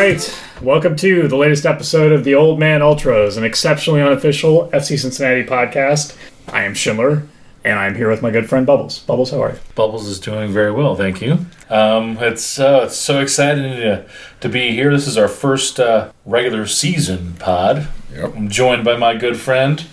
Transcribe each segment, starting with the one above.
right. Welcome to the latest episode of the Old Man Ultras, an exceptionally unofficial FC Cincinnati podcast. I am Schindler, and I'm here with my good friend Bubbles. Bubbles, how are you? Bubbles is doing very well, thank you. Um, it's uh, it's so exciting to, to be here. This is our first uh, regular season pod. Yep. I'm joined by my good friend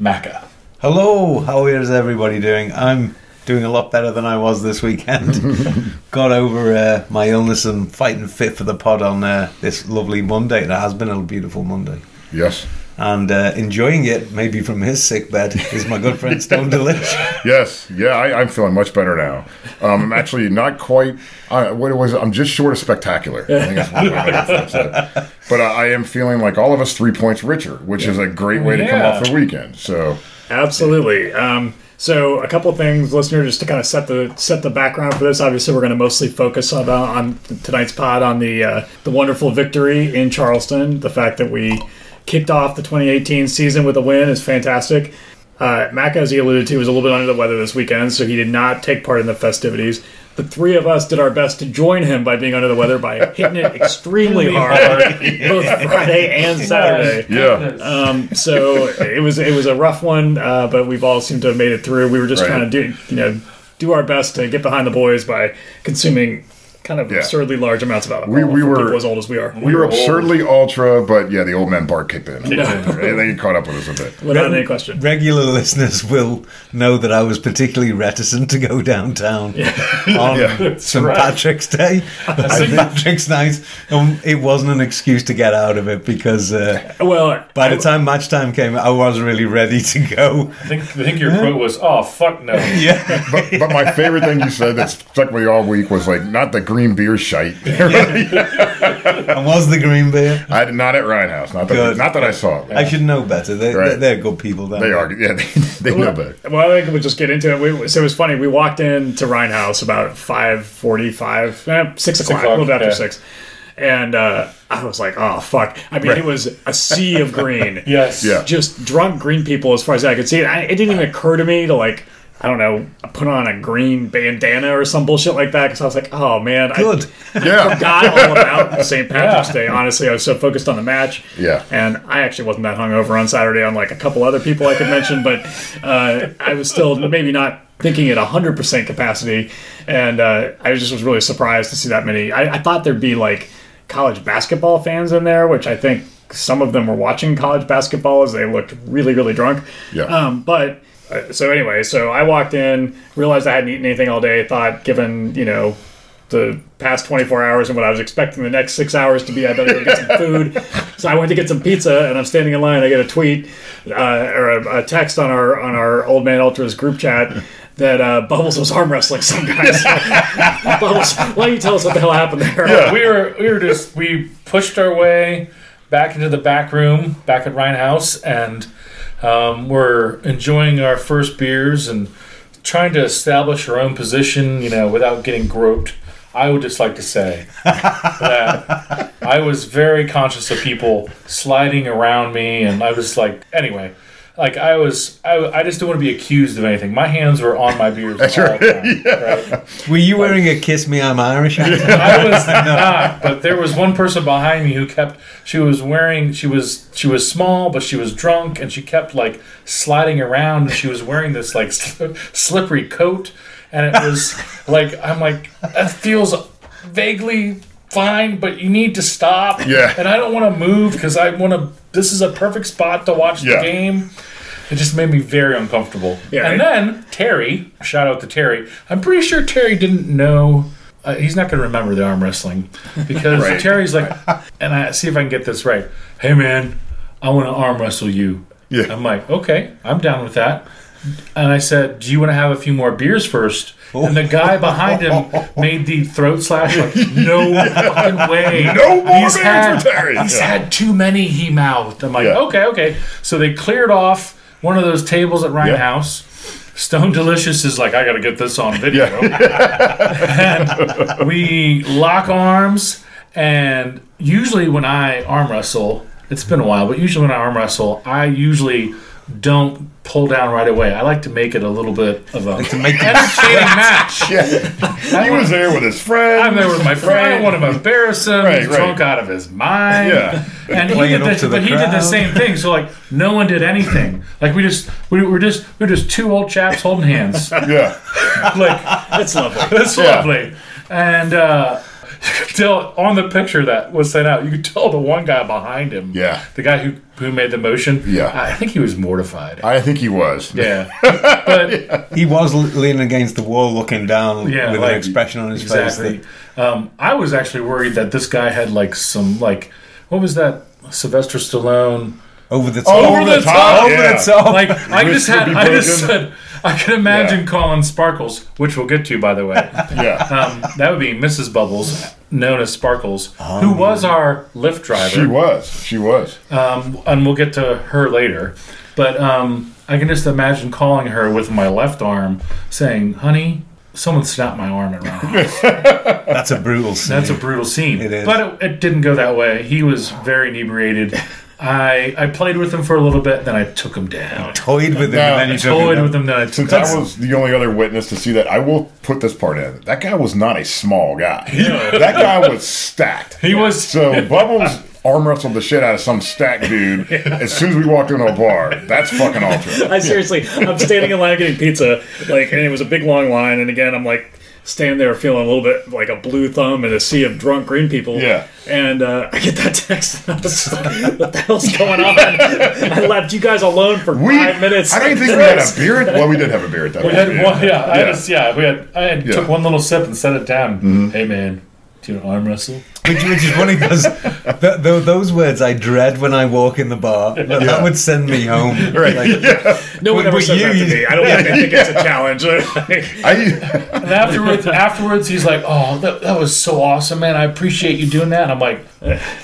Macca. Hello, how is everybody doing? I'm doing a lot better than I was this weekend. Got over uh, my illness and fighting fit for the pod on uh, this lovely Monday. It has been a beautiful Monday. Yes. And uh, enjoying it, maybe from his sick bed, is my good friend Stone Delish. Yes. Yeah, I, I'm feeling much better now. Um, I'm actually not quite. I, what it was? I'm just short of spectacular. I think that's one I can. But uh, I am feeling like all of us three points richer, which is a great way to come off the weekend. So Absolutely. Um, so, a couple things, listener, just to kind of set the set the background for this. Obviously, we're going to mostly focus on, on tonight's pod on the uh, the wonderful victory in Charleston. The fact that we kicked off the 2018 season with a win is fantastic. Uh, Mac, as he alluded to, was a little bit under the weather this weekend, so he did not take part in the festivities. The three of us did our best to join him by being under the weather by hitting it extremely hard, both Friday and Saturday. yeah, Um, so it was it was a rough one, uh, but we've all seemed to have made it through. We were just Right. trying to do you know do our best to get behind the boys by consuming kind of Yeah. absurdly large amounts of alcohol. We- we were- as old as we are. we were absurdly ultra, but yeah, the old man Bart kicked in. in. And they caught up with us a bit. Without any question. Regular listeners will know that I was particularly reticent to go downtown on Yeah. St. Patrick's Day, St. Patrick's night. Um, it wasn't an excuse to get out of it because uh, Well, by the time match time came, I was really ready to go. I think I think your quote was, "Oh fuck no." Yeah. But, but my favorite thing you said that stuck with me all week was like, not the green beer shite. And was the green beer? I did not at Rhinehaus. Not that, not that I saw it. I should know better. They, Right. they're good people. down They there. are. Yeah, they, they know better. Well, I think we'll just get into it. We, so it was funny. We walked into Rhinehaus about five forty-five, eh, six o'clock, a o'clock, little bit after yeah. six, and uh, I was like, "Oh fuck!" I mean, it was a sea of green. Yes. Yeah. just drunk green people as far as I could see. I, it didn't even occur to me to like, I don't know, put on a green bandana or some bullshit like that because I was like, oh man, Good. Yeah. I forgot all about St. Patrick's Yeah. Day. Honestly, I was so focused on the match. Yeah. and I actually wasn't that hungover on Saturday, unlike a couple other people I could mention, but uh, I was still maybe not thinking at 100% capacity, and uh, I just was really surprised to see that many. I, I thought there'd be like college basketball fans in there, which I think some of them were watching college basketball as they looked really, really drunk. Yeah. Um, but so anyway, so I walked in, realized I hadn't eaten anything all day. Thought, given you know the past 24 hours and what I was expecting the next six hours to be, I better go get some food. so I went to get some pizza, and I'm standing in line. I get a tweet uh, or a, a text on our on our Old Man Ultras group chat. That uh, Bubbles was arm wrestling some guys. Bubbles, why don't you tell us what the hell happened there? we were we were just we pushed our way back into the back room back at Rhinehaus and um, we're enjoying our first beers and trying to establish our own position, you know, without getting groped. I would just like to say that I was very conscious of people sliding around me, and I was like, anyway, like I was, I, I just don't want to be accused of anything. My hands were on my beers all the time. Right? Were you wearing a Kiss Me I'm Irish? hat? I was not, but there was one person behind me who kept. She was wearing. She was. She was small, but she was drunk, and she kept like sliding around. And she was wearing this like sli- slippery coat, and it was like I'm like that feels vaguely fine, but you need to stop. Yeah. And I don't want to move because I want to. This is a perfect spot to watch Yeah. the game. It just made me very uncomfortable. Yeah, and right. then Terry, shout out to Terry. I'm pretty sure Terry didn't know. Uh, he's not going to remember the arm wrestling because Right. Terry's like, and I see if I can get this right. Hey man, I want to arm wrestle you. Yeah. I'm like, okay, I'm down with that. And I said, do you want to have a few more beers first? And the guy behind him made the throat slash like, no fucking way. No more he's beers had. He's Yeah. had too many, he mouthed. I'm like, Yeah. okay, okay. So they cleared off one of those tables at Ryan Yeah. House. Stone Delicious is like, I got to get this on video. and we lock arms. And usually, when I arm wrestle, it's been a while, but usually when I arm wrestle, I usually don't pull down right away. I like to make it a little bit of a to make entertaining match. Yeah, he was there with his friend. I'm there with my friend. I don't want to embarrass him. Right, He's right. drunk out of his mind. Yeah. and he Playing did up the, to the but he did the same thing. So like, no one did anything. Like we just we were just we were just two old chaps holding hands. Yeah, like That's lovely. that's Yeah. lovely. And uh, you could tell on the picture that was sent out, you could tell the one guy behind him. Yeah. The guy who who made the motion. Yeah. I think he was mortified. I think he was. yeah. But He was leaning against the wall, looking down Yeah, with like- an expression on his exactly. face. Um, I was actually worried that this guy had like some like what was that Sylvester Stallone over the top. Over the top, Over yeah. the top. like I just had I just said I can imagine Yeah. Colin Sparkles, which we'll get to by the way. Yeah, Um, that would be Mrs. Bubbles, known as Sparkles, who was our Lyft driver. she was. She was. um, and we'll get to her later. But um, I can just imagine calling her with my left arm, saying, "Honey, someone snapped my arm at Roundhouse." That's a brutal scene. That's a brutal scene. It is. But it, it didn't go that way. He was very inebriated. I I played with him for a little bit, then I took him down. toyed with him, Now, and then you took Toyed him with him, then I took Since him I was the only other witness to see that, I will put this part in. That guy was not a small guy. that guy was stacked. He was So Bubbles arm wrestled the shit out of some stacked dude as soon as we walked into a bar. That's fucking ultra. I seriously, I'm standing in line getting pizza, like, and it was a big long line, and again, I'm like standing there feeling a little bit like a blue thumb in a sea of drunk green people. Yeah. And uh, I get that text, and I was like, "What the hell's going on?" I left you guys alone for We, five minutes. I don't even think we had a beer. At, well, we did have a beer at that We had one, yeah, I Yeah. just, yeah, we had. I had, Yeah. Mm-hmm. took one little sip and set it down. Hey man, do you want arm wrestle? Which, which is funny because th- th- those words I dread when I walk in the bar. That, that Yeah. would send me home. Right. Like, yeah. no one But- ever but says you- that to me. I don't even think it's a challenge. And afterwards, afterwards, he's like, "Oh, that, that was so awesome, man! I appreciate you doing that." And I'm like,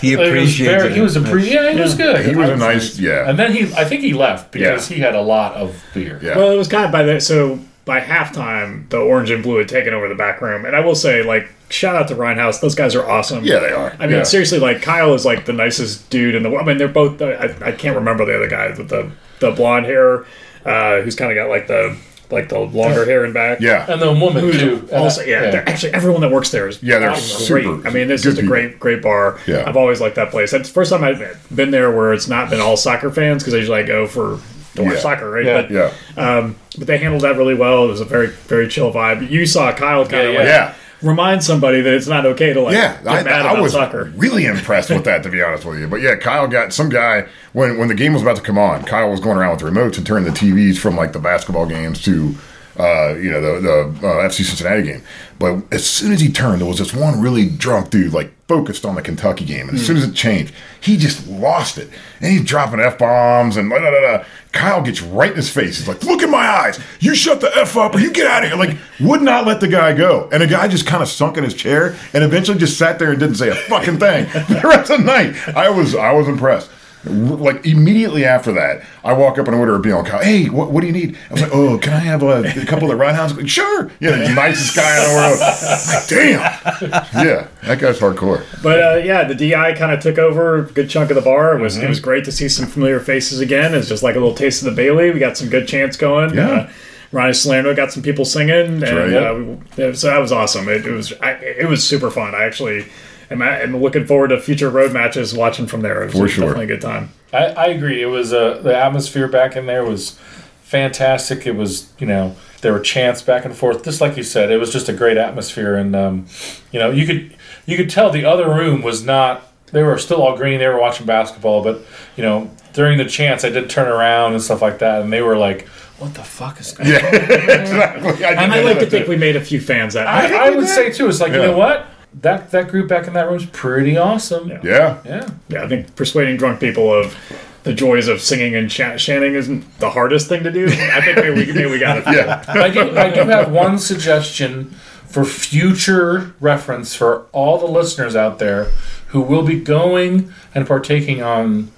he it was appreciated very, he was a it. pre, yeah, he was good. he was a nice, yeah. And then he, I think he left because Yeah. he had a lot of beer. Yeah. Well, it was kind of by the so by halftime, the orange and blue had taken over the back room, and I will say, like, shout out to Rhinehaus. Those guys are awesome. Yeah, they are. I mean, Yeah. seriously, like Kyle is like the nicest dude in the world. I mean, they're both. I, I can't remember the other guy with the the blonde hair, uh, who's kind of got like the like the longer hair in back. Yeah. And the woman Who's too. And also, I- yeah, actually, everyone that works there is Yeah, they're fucking super great. I mean, this good is a great, great bar. Yeah. I've always liked that place. That's the first time I've been there where it's not been all soccer fans because I usually go for to watch Yeah. soccer, right? Yeah. But Yeah. um, but they handled that really well. It was a very, very chill vibe. You saw Kyle kind of Yeah, like Yeah. Remind somebody that it's not okay to like Yeah, get I, mad I was soccer. really impressed with that, to be honest with you. But yeah, Kyle got some guy when when the game was about to come on. Kyle was going around with the remotes and turning the TVs from like the basketball games to. Uh, you know the the uh, FC Cincinnati game, but as soon as he turned, there was this one really drunk dude like focused on the Kentucky game, and as soon as it changed, he just lost it, and he's dropping f bombs and da da da. Kyle gets right in his face. He's like, "Look in my eyes! You shut the f up, or you get out of here!" Like, would not let the guy go, and the guy just kind of sunk in his chair, and eventually just sat there and didn't say a fucking thing the rest of the night. I was I was impressed. Like immediately after that, I walk up and order a beer. Kyle, hey, what, what do you need? I was like, oh, can I have a, a couple of the Roundhouse? Like, sure. Yeah, the nicest guy in the world. Like, damn. Yeah, that guy's hardcore. But uh, yeah, the DI kind of took over a good chunk of the bar. It was Mm-hmm. it was great to see some familiar faces again. It's just like a little taste of the Bailey. We got some good chants going. Yeah. Uh, Ronnie Salerno got some people singing, and right. uh, so that was awesome. It, it was I, it was super fun. I actually am, am looking forward to future road matches. Watching from there, it was For sure. definitely a good time. I, I agree. It was uh, the atmosphere back in there was fantastic. It was you know there were chants back and forth, just like you said. It was just a great atmosphere, and um, you know you could you could tell the other room was not. They were still all green. They were watching basketball, but you know during the chants, I did turn around and stuff like that, and they were like, "What the fuck is going?" on? Yeah, exactly. I, And I like to think too. we made a few fans that night. I, I would say too. It's like you know what that that group back in that room is pretty awesome. Yeah. Yeah. yeah. Yeah, I think persuading drunk people of the joys of singing and ch- chanting isn't the hardest thing to do. I think maybe we, maybe we got it. Yeah. I do, I do have one suggestion for future reference for all the listeners out there who will be going and partaking on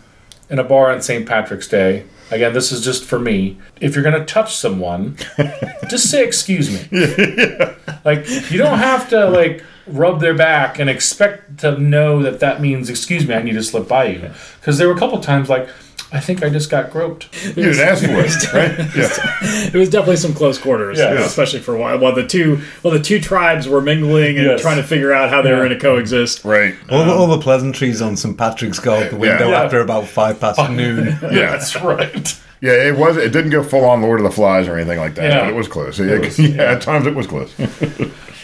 in a bar on St. Patrick's Day. Again, this is just for me. If you're going to touch someone, just say excuse me. Like you don't have to like rub their back and expect to know that that means excuse me, I need to slip by you. Because there were a couple times like I think I just got groped. You didn't ask for it, right? Yeah. it was definitely some close quarters, Yeah. especially for a while. While the two, well, the two tribes were mingling and Yes. trying to figure out how they were going to coexist. Right. All, the, all the pleasantries on St. Patrick's go out the window Yeah. after about five past noon. Yeah. That's right. Yeah, it was. It didn't go full on Lord of the Flies or anything like that, Yeah. but it was close. Yeah, yeah, at times it was close.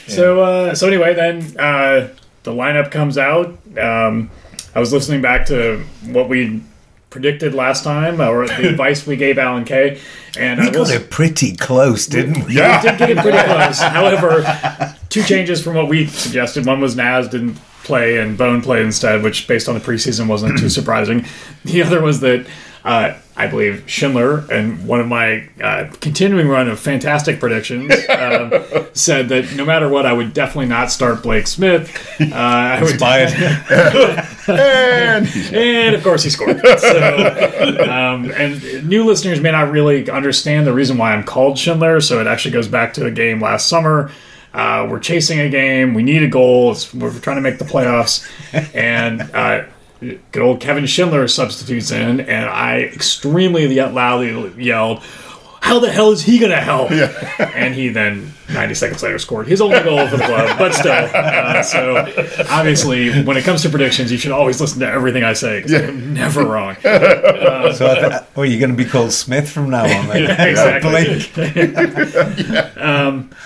So, uh, so anyway, then uh, the lineup comes out. Um, I was listening back to what we predicted last time, or the advice we gave Alan Kay, and We I got it pretty close, didn't we? Yeah. We did get it pretty close. However, two changes from what we suggested. One was Naz didn't play and Bone played instead, which based on the preseason wasn't too surprising. The other was that uh, I believe Schindler and one of my uh, continuing run of fantastic predictions um, said that no matter what, I would definitely not start Blake Smith. Uh, I would, Inspired. And and of course he scored. So, um, and new listeners may not really understand the reason why I'm called Schindler. So it actually goes back to a game last summer. Uh, we're chasing a game. We need a goal. It's, we're trying to make the playoffs, and uh, good old Kevin Schindler substitutes in, and I extremely loudly yelled. How the hell is he going to help? And he then, 90 seconds later, scored his only goal for the club. But still, uh, so obviously, when it comes to predictions, you should always listen to everything I say because I'm never wrong. So, I th- oh, you're going to be called Smith from now on. Then. Yeah, exactly. Blake.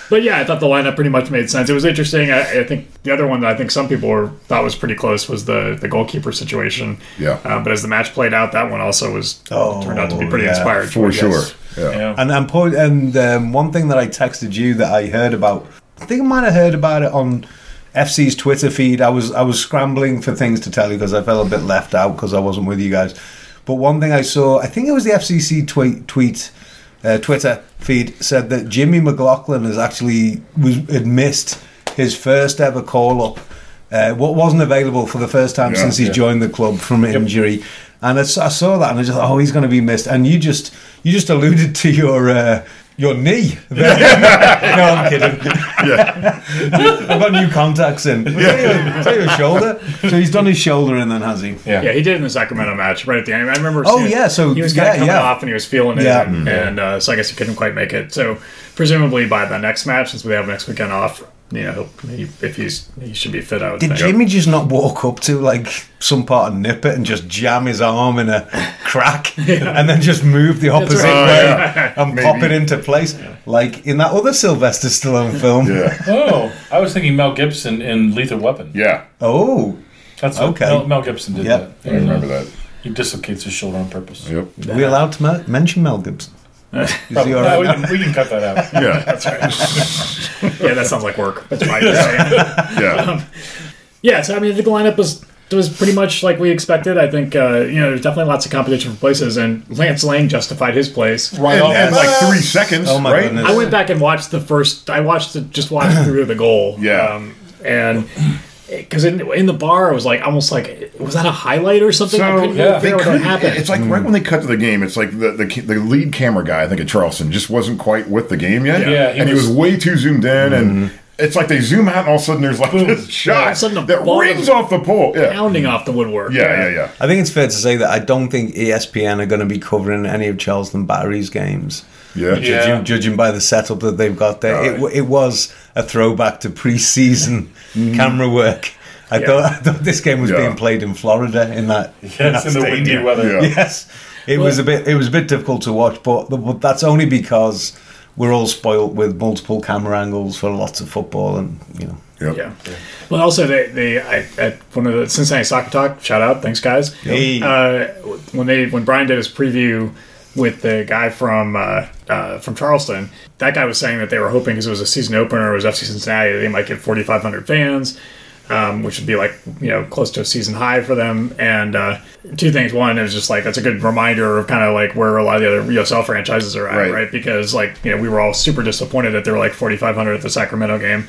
But yeah, I thought the lineup pretty much made sense. It was interesting. I, I think the other one that I think some people were, thought was pretty close was the the goalkeeper situation. Yeah. Uh, but as the match played out, that one also was Oh, turned out to be pretty yeah, inspired. for sure. Yeah. Yeah. And and, po- and um, one thing that I texted you that I heard about, I think I might have heard about it on FC's Twitter feed. I was I was scrambling for things to tell you because I felt a bit left out because I wasn't with you guys. But one thing I saw, I think it was the FCC tweet tweet. Uh, Twitter feed said that Jimmy McLaughlin has actually was had missed his first ever call up. Uh, what wasn't available for the first time Yeah, since he's yeah. joined the club from injury, and I, s- I saw that and I just oh he's going to be missed. And you just you just alluded to your uh, your knee. there. no, I'm kidding. Yeah. I've got new contacts in. Was that your, was that your shoulder? So he's done his shoulder in then, has he? Yeah. Yeah, he did in the Sacramento match right at the end. I remember. Oh, yeah, so- he was kind of coming yeah. off and he was feeling it, Yeah. and, and uh, so I guess he couldn't quite make it. So presumably by the next match, since we have next weekend off, you know, he, if he's he should be fit. I would Did think. Jimmy just not walk up to like some part of nip it and just jam his arm in a crack and then just move the opposite right. way Oh, yeah. and Maybe. pop it into place like in that other Sylvester Stallone film? Yeah. Oh, I was thinking Mel Gibson in Lethal Weapon. Yeah. Oh, That's what Okay. Mel, Mel Gibson did Yep. that. I remember that. He dislocates his shoulder on purpose. Yep. are we allowed to me- mention Mel Gibson? Is he all No, we, can, we can cut that out. Yeah. yeah, that sounds like work. That's fine. Just saying. Yeah. Yeah, so I mean, the lineup was was pretty much like we expected. I think uh, you know there's definitely lots of competition for places, and Lance Laing justified his place. Right In, off. in like three seconds, Oh my right? goodness. I went back and watched the first. I watched the, just watched through the goal. Yeah. um, and because in, in the bar, I was like almost like was that a highlight or something? I So couldn't yeah, really they figure out what couldn't. happened. It's like right when they cut to the game, it's like the, the the lead camera guy, I think at Charleston, just wasn't quite with the game yet. Yeah, he and he was- was way too zoomed in, and mm-hmm. it's like they zoom out, and all of a sudden there's like this all of a shot sudden that rings off the pole. Yeah, pounding off the woodwork. yeah, yeah, yeah. I think it's fair to say that I don't think ESPN are going to be covering any of Charleston Battery's games. Yeah. Yeah. Judging, judging by the setup that they've got there, it, it was a throwback to pre-season camera work. I Yeah. thought I thought this game was Yeah. being played in Florida in that, Yes, that in the windy weather. Yeah. Yes, it was a bit it was a bit difficult to watch, but, but that's only because we're all spoilt with multiple camera angles for lots of football, and you know. Yep. Yeah. Well, also they, they I, at one of the Cincinnati Soccer Talk. Shout out, thanks guys. Hey. Uh, when they when Brian did his preview with the guy from uh, uh, from Charleston, that guy was saying that they were hoping because it was a season opener, it was FC Cincinnati, they might get forty five hundred fans. Um, which would be like you know close to a season high for them. And uh, two things: one, it was just like that's a good reminder of kind of like where a lot of the other USL franchises are at, Right. right? Because like you know we were all super disappointed that they were like 4,500 at the Sacramento game.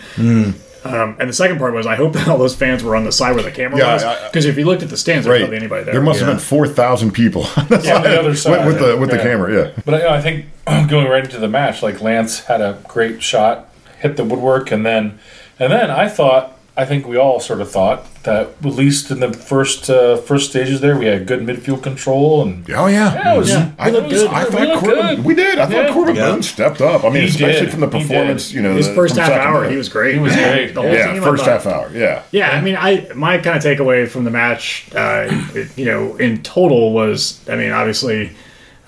Um, and the second part was I hope that all those fans were on the side where the camera Yeah, was I- I- because if you looked at the stands, there's Right. hardly anybody there. There must Yeah. have been four thousand people on the, Yeah, on the other side. with, with the with the camera. Yeah. But you know, I think going right into the match, like Lance had a great shot, hit the woodwork, and then and then I thought I think we all sort of thought that at least in the first uh, first stages there, we had good midfield control and Oh yeah, Yeah, it was- Yeah. I, We looked good. I We thought looked Corben. good. We did. I thought Yeah. Corben Yeah. Stepped up. I mean, He especially did. from the performance. You know, His the- first half hour, to- he was great. He was great. The whole Yeah, team, I first half hour. Yeah. Yeah, I mean, I my kind of takeaway from the match, uh, it- you know, in total was, I mean, obviously,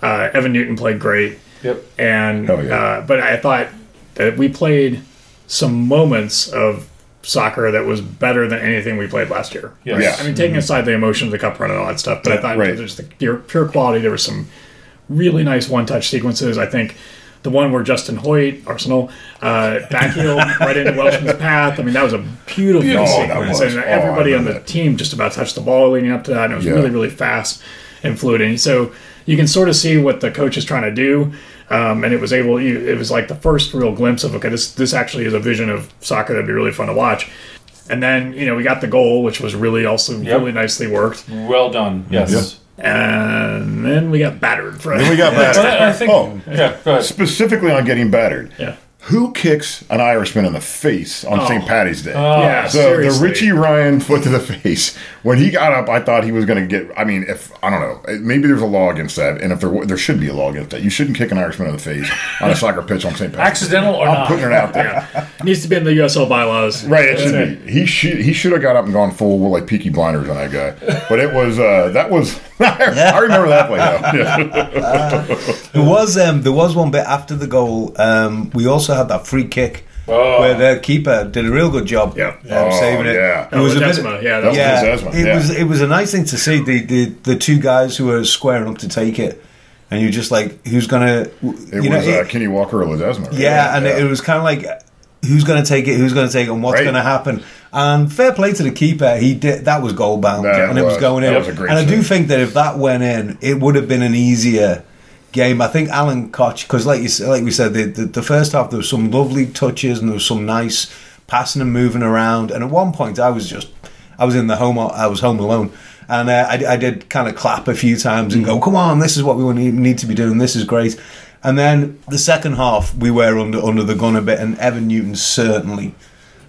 uh, Evan Newton played great, yep. and Oh, yeah. uh, but I thought that we played some moments of soccer that was better than anything we played last year. Yes. Yeah. I mean, taking aside the emotion of the cup run and all that stuff, but I thought right. just the pure, pure quality. There was some really nice one-touch sequences. I think the one where Justin Hoyte, Arsenal, uh, backheel right into Welshman's path. I mean, that was a beautiful Beautiful. Sequence, and Oh, everybody on the that. team just about touched the ball leading up to that, and it was Yeah. really, really fast and fluid. And so you can sort of see what the coach is trying to do. Um, and it was able. It was like the first real glimpse of okay, this this actually is a vision of soccer that'd be really fun to watch. And then you know we got the goal, which was really also Yep. really nicely worked. Well done. Yes. And then we got battered. For Then we got But battered. I, I think. Oh, Yeah. Specifically on getting battered. yeah, Who kicks an Irishman in the face on St. Patty's Day? Oh, yeah. So seriously. the Richie Ryan foot to the face. When he got up, I thought he was going to get. I mean, if I don't know, maybe there's a law against that, and if there there should be a law against that, you shouldn't kick an Irishman in the face on a soccer pitch on St. Patrick's. Accidental or I'm not? putting it out there. It needs to be in the USL bylaws. Right, it should be. He should he should have got up and gone full with like Peaky Blinders on that guy. But it was uh, that was I remember that play though. Yeah. There was um, there was one bit after the goal. Um, we also had that free kick Oh. where the keeper did a real good job. Yeah. um, Oh, saving it. yeah. It was Oh, a bit. Yeah, that That was yeah, it yeah. was it was a nice thing to see the, the the two guys who were squaring up to take it, and you're just like, who's gonna? It you know, was uh, it- Kenney Walker or Ledesma. right? yeah, and it was kind of like, who's going to take it? Who's going to take it? And what's Right. going to happen? And fair play to the keeper. He did that was goal bound, That and it was was. going in. That was a great and I do think that if that went in, it would have been an easier game. I think Alan Koch, because like you like we said, the, the the first half there was some lovely touches and there was some nice passing and moving around. And at one point, I was just I was in the home I was home alone. And uh, I, I did kind of clap a few times and go, "Come on, this is what we need, need to be doing. This is great." And then the second half, we were under under the gun a bit, and Evan Newton certainly,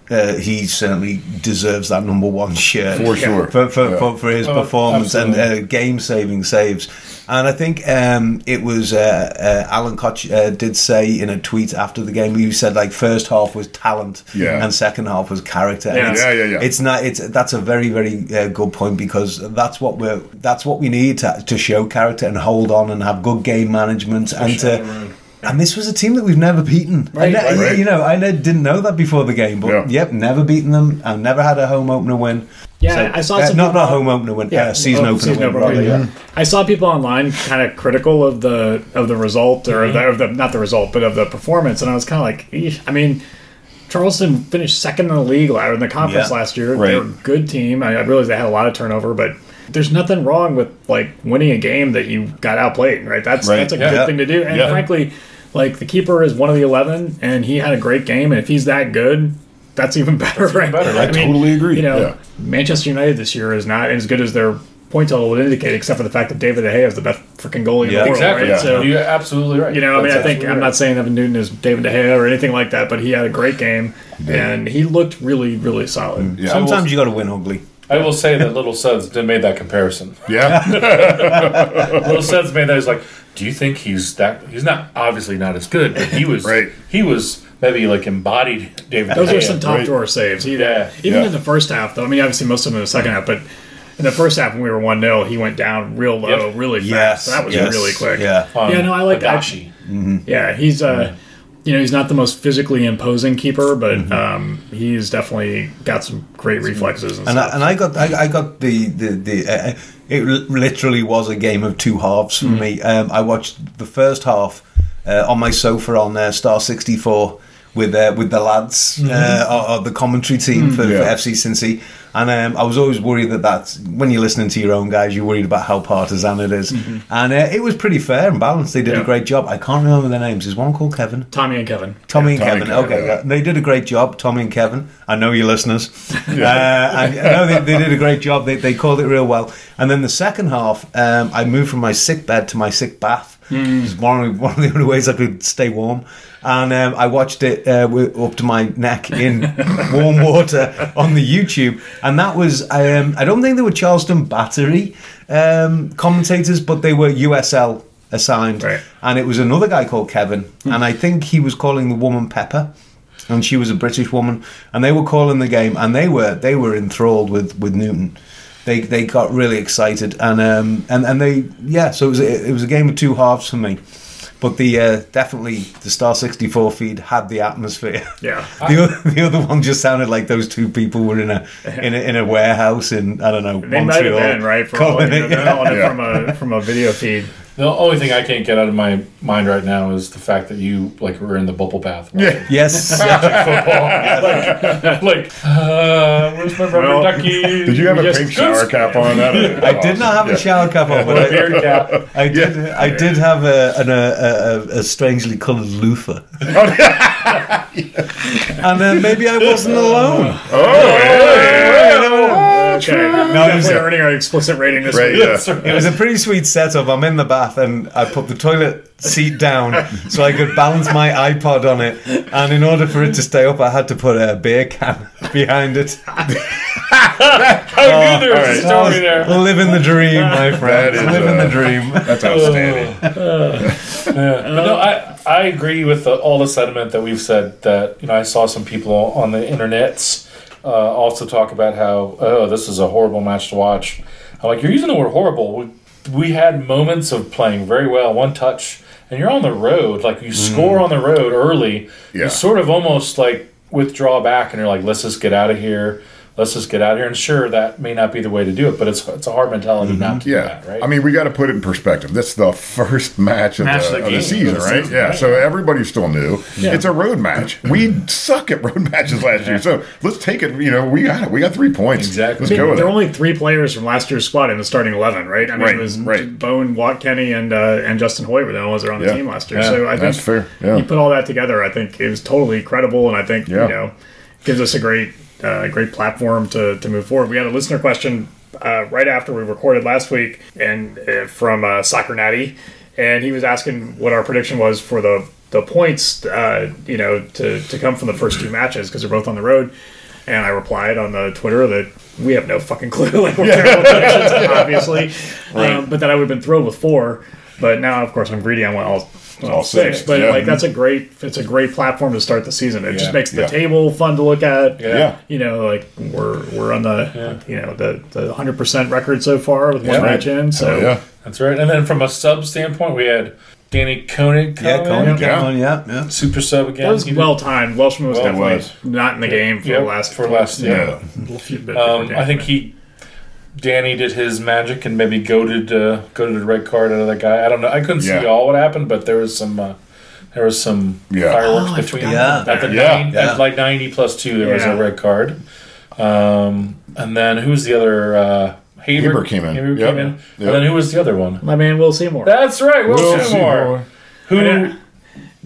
uh, he certainly deserves that number one shirt For sure. for for, Yeah. for, for his Oh, performance and uh, game saving saves. And I think um, it was uh, uh, Alan Koch uh, did say in a tweet after the game, he said like first half was talent, Yeah. and second half was character. And Yeah. it's, Yeah, yeah, yeah. It's not. It's that's a very very uh, good point because that's what we're that's what we need to, to show character and hold on and have good game management and to. And this was a team that we've never beaten. I Right, ne- right, right. You know, I ne- didn't know that before the game, but Yeah. yep, never beaten them and never had a home opener win. Yeah, I saw uh, some not people- not home opener win, Yeah, uh, season oh, opener season win. opener rather, win, yeah. I saw people online kind of critical of the of the result or, the, of the not the result, but of the performance, and I was kind of like, "Eesh." I mean, Charleston finished second in the league or in the conference Yeah. last year. Right. They're a good team. I, I realized they had a lot of turnover, but there's nothing wrong with like winning a game that you got outplayed. Right? That's Right. that's a Yeah. good Yeah. thing to do. And Yeah. frankly, like the keeper is one of the eleven, and he had a great game. And if he's that good. That's even better, right? better. I totally agree. You know, Yeah. Manchester United this year is not as good as their point total would indicate, except for the fact that David De Gea is the best freaking goalie in Yeah. the world. Exactly. Right? Yeah. So, You're absolutely right. you know, I mean, That's I think absolutely I'm not saying Evan Newton is David De Gea or anything like that, but he had a great game and he looked really, really solid. Yeah. Sometimes you got to win ugly. I will say that Little Suds did made that comparison. Yeah. Little Suds made that. He's like, do you think he's that? He's not obviously not as good, but he was. Right. He was maybe like embodied David. Those De are some top Right. drawer saves. He, Yeah. even Yeah. in the first half, though. I mean, obviously most of them in the second half, but in the first half when we were one 0 he went down real low, Yep. really fast. Yes, that was yes, really quick. Yeah. Um, Yeah, no, I like that. Higashi. Yeah, he's uh, you know, he's not the most physically imposing keeper, but Mm-hmm. um, he's definitely got some great reflexes and, And I, and I got I, I got the the the. Uh, it literally was a game of two halves for me. Um, I watched the first half uh, on my sofa on uh, Star sixty four with uh, with the lads uh, of, of the commentary team for, Yeah. for FC Cincy, and um, I was always worried that that's when you're listening to your own guys, you're worried about how partisan it is. and uh, it was pretty fair and balanced. They did Yeah. a great job. I can't remember their names. Is one called Kevin? Tommy and Kevin. Tommy and Tommy Kevin. and Kevin, okay, yeah. yeah. they did a great job. Tommy and Kevin. I know your listeners. uh, and, no, they, they did a great job. They, they called it real well. And then the second half, um, I moved from my sick bed to my sick bath. It's one of, one of the only ways I could stay warm. And um, I watched it uh, up to my neck in warm water on the YouTube. And that was, um, I don't think they were Charleston Battery um, commentators, but they were USL assigned. Right. And it was another guy called Kevin. And I think he was calling the woman Pepper and she was a British woman, and they were calling the game, and they were they were enthralled with with Newton. They they got really excited, and um and and they yeah, so it was a, it was a game of two halves for me. But the uh, definitely the Star sixty four feed had the atmosphere. Yeah. The other, the other one just sounded like those two people were in a in a, in a warehouse in I don't know They might have been right all, you know, calling it- it Yeah. from a from a video feed. The only thing I can't get out of my mind right now is the fact that you like were in the bubble bath. watching Yeah. Yes, football. like, like uh, where's my rubber Well, ducky? Did you have We a pink shower cap on? That I did not have a shower cap on, but a I, beard cap? I did. I did have a an, a, a, a strangely coloured loofah, and then maybe I wasn't alone. Okay, definitely earning our explicit rating this Right, week. yeah. It was a pretty sweet setup. I'm in the bath and I put the toilet seat down so I could balance my iPod on it. And in order for it to stay up, I had to put a beer can behind it. I knew there was a all right. story there. Living the dream, my friend. That is, Living uh, the dream. That's outstanding. Yeah. But no, I I agree with the, all the sentiment that we've said. That you know, I saw some people on the internets uh, also talk about how oh, this is a horrible match to watch. I'm like, you're using the word horrible. We, we had moments of playing very well, one touch, and you're on the road. Like you score on the road early, Yeah. you sort of almost like withdraw back, and you're like, let's just get out of here. Let's just get out of here. And sure, that may not be the way to do it, but it's it's a hard mentality not to do Yeah, that, right? I mean, we got to put it in perspective. This is the first match of, Match the, of the of the season, Of the right? season, yeah, right. so everybody's still new. Yeah. It's a road match. We suck at road matches last year, so let's take it. You know, we got it. We got three points. Exactly. Let's I go mean, with there it. were only three players from last year's squad in the starting eleven, right? I mean, Right, it was right. Bone, Watt, Kenny, and uh, and Justin Hoyte were the only ones that were on the Yeah. team last year. Yeah, so I think That's fair. Yeah. you put all that together, I think it was totally credible, and I think Yeah. you know gives us a great uh, great platform to, to move forward. We had a listener question uh, right after we recorded last week, and uh, from uh, Soccer Natty, and he was asking what our prediction was for the the points, uh, you know, to to come from the first two matches because they're both on the road. And I replied on the Twitter that we have no fucking clue. like we're terrible predictions, obviously. Um, but that I would have been thrilled with four. But now, of course, I'm greedy. I want all, all six. six, But yeah. like that's a great it's a great platform to start the season. It Yeah. just makes the Yeah. table fun to look at. Yeah. You know, like we're we're on the you know the the hundred percent record so far with one Yeah. match in. So Oh, yeah. That's right. And then from a sub standpoint, we had Danni König. Yeah, come Conan Yeah. on, yeah, yeah. Super sub again. that was well timed. Welshman was Well, definitely was. not in the game for Yep, the last for last yeah. Yeah. few bit Um, I think he, Danny did his magic and maybe goaded uh, goaded a red card out of that guy. I don't know. I couldn't Yeah. see all what happened, but there was some uh, there was some Yeah. fireworks Oh, between forgot at the Yeah. nine, Yeah. at like ninety plus two. There was a red card. Um, and then who's the other? Uh, Haber, Haber came in. Haber Yep. came in. Yep. And then who was the other one? my man Will Seymour. That's right, Will, Will Seymour. Who?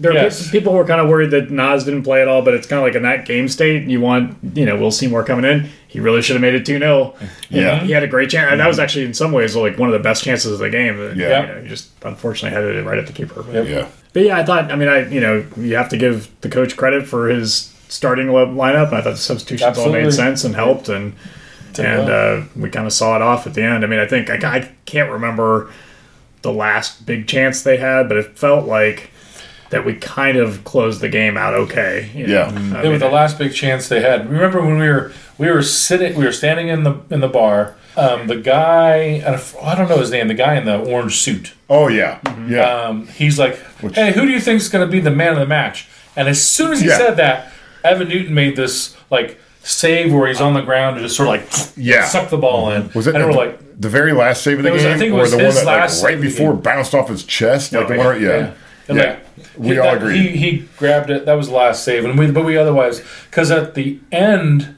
Yeah. There Yes. pe- people were kind of worried that Nas didn't play at all, but it's kind of like in that game state, you want, you know, Will Seymour coming in. He really should have made it 2 0. Yeah. He had a great chance. And that was actually, in some ways, like one of the best chances of the game. Yeah. You know, he just unfortunately had it right at the keeper. But, Yeah. but yeah, I thought, I mean, I, you know, you have to give the coach credit for his starting li- lineup. I thought the substitutions all made sense and helped. And, and uh, we kind of saw it off at the end. I mean, I think I, I can't remember the last big chance they had, but it felt like that we kind of closed the game out okay. you know? Yeah. I They mean, the last big chance they had. Remember when we were we were sitting, we were standing in the in the bar. Um, the guy, I don't- know his name. The guy in the orange suit. Oh yeah. Yeah. Um, he's like, "Hey, who do you think is going to be the man of the match?" And as soon as he Yeah. said that, Evan Newton made this like save where he's on the ground and just sort of like Yeah. suck the ball in. was it And the, we're like, the very last save of the It was- I game, think it or was the one that like, last save right before bounced off his chest? Like Oh, the yeah. one, yeah. Yeah. And Yeah. like, We he, all agree. He, he grabbed it. That was the last save, and we but we otherwise because at the end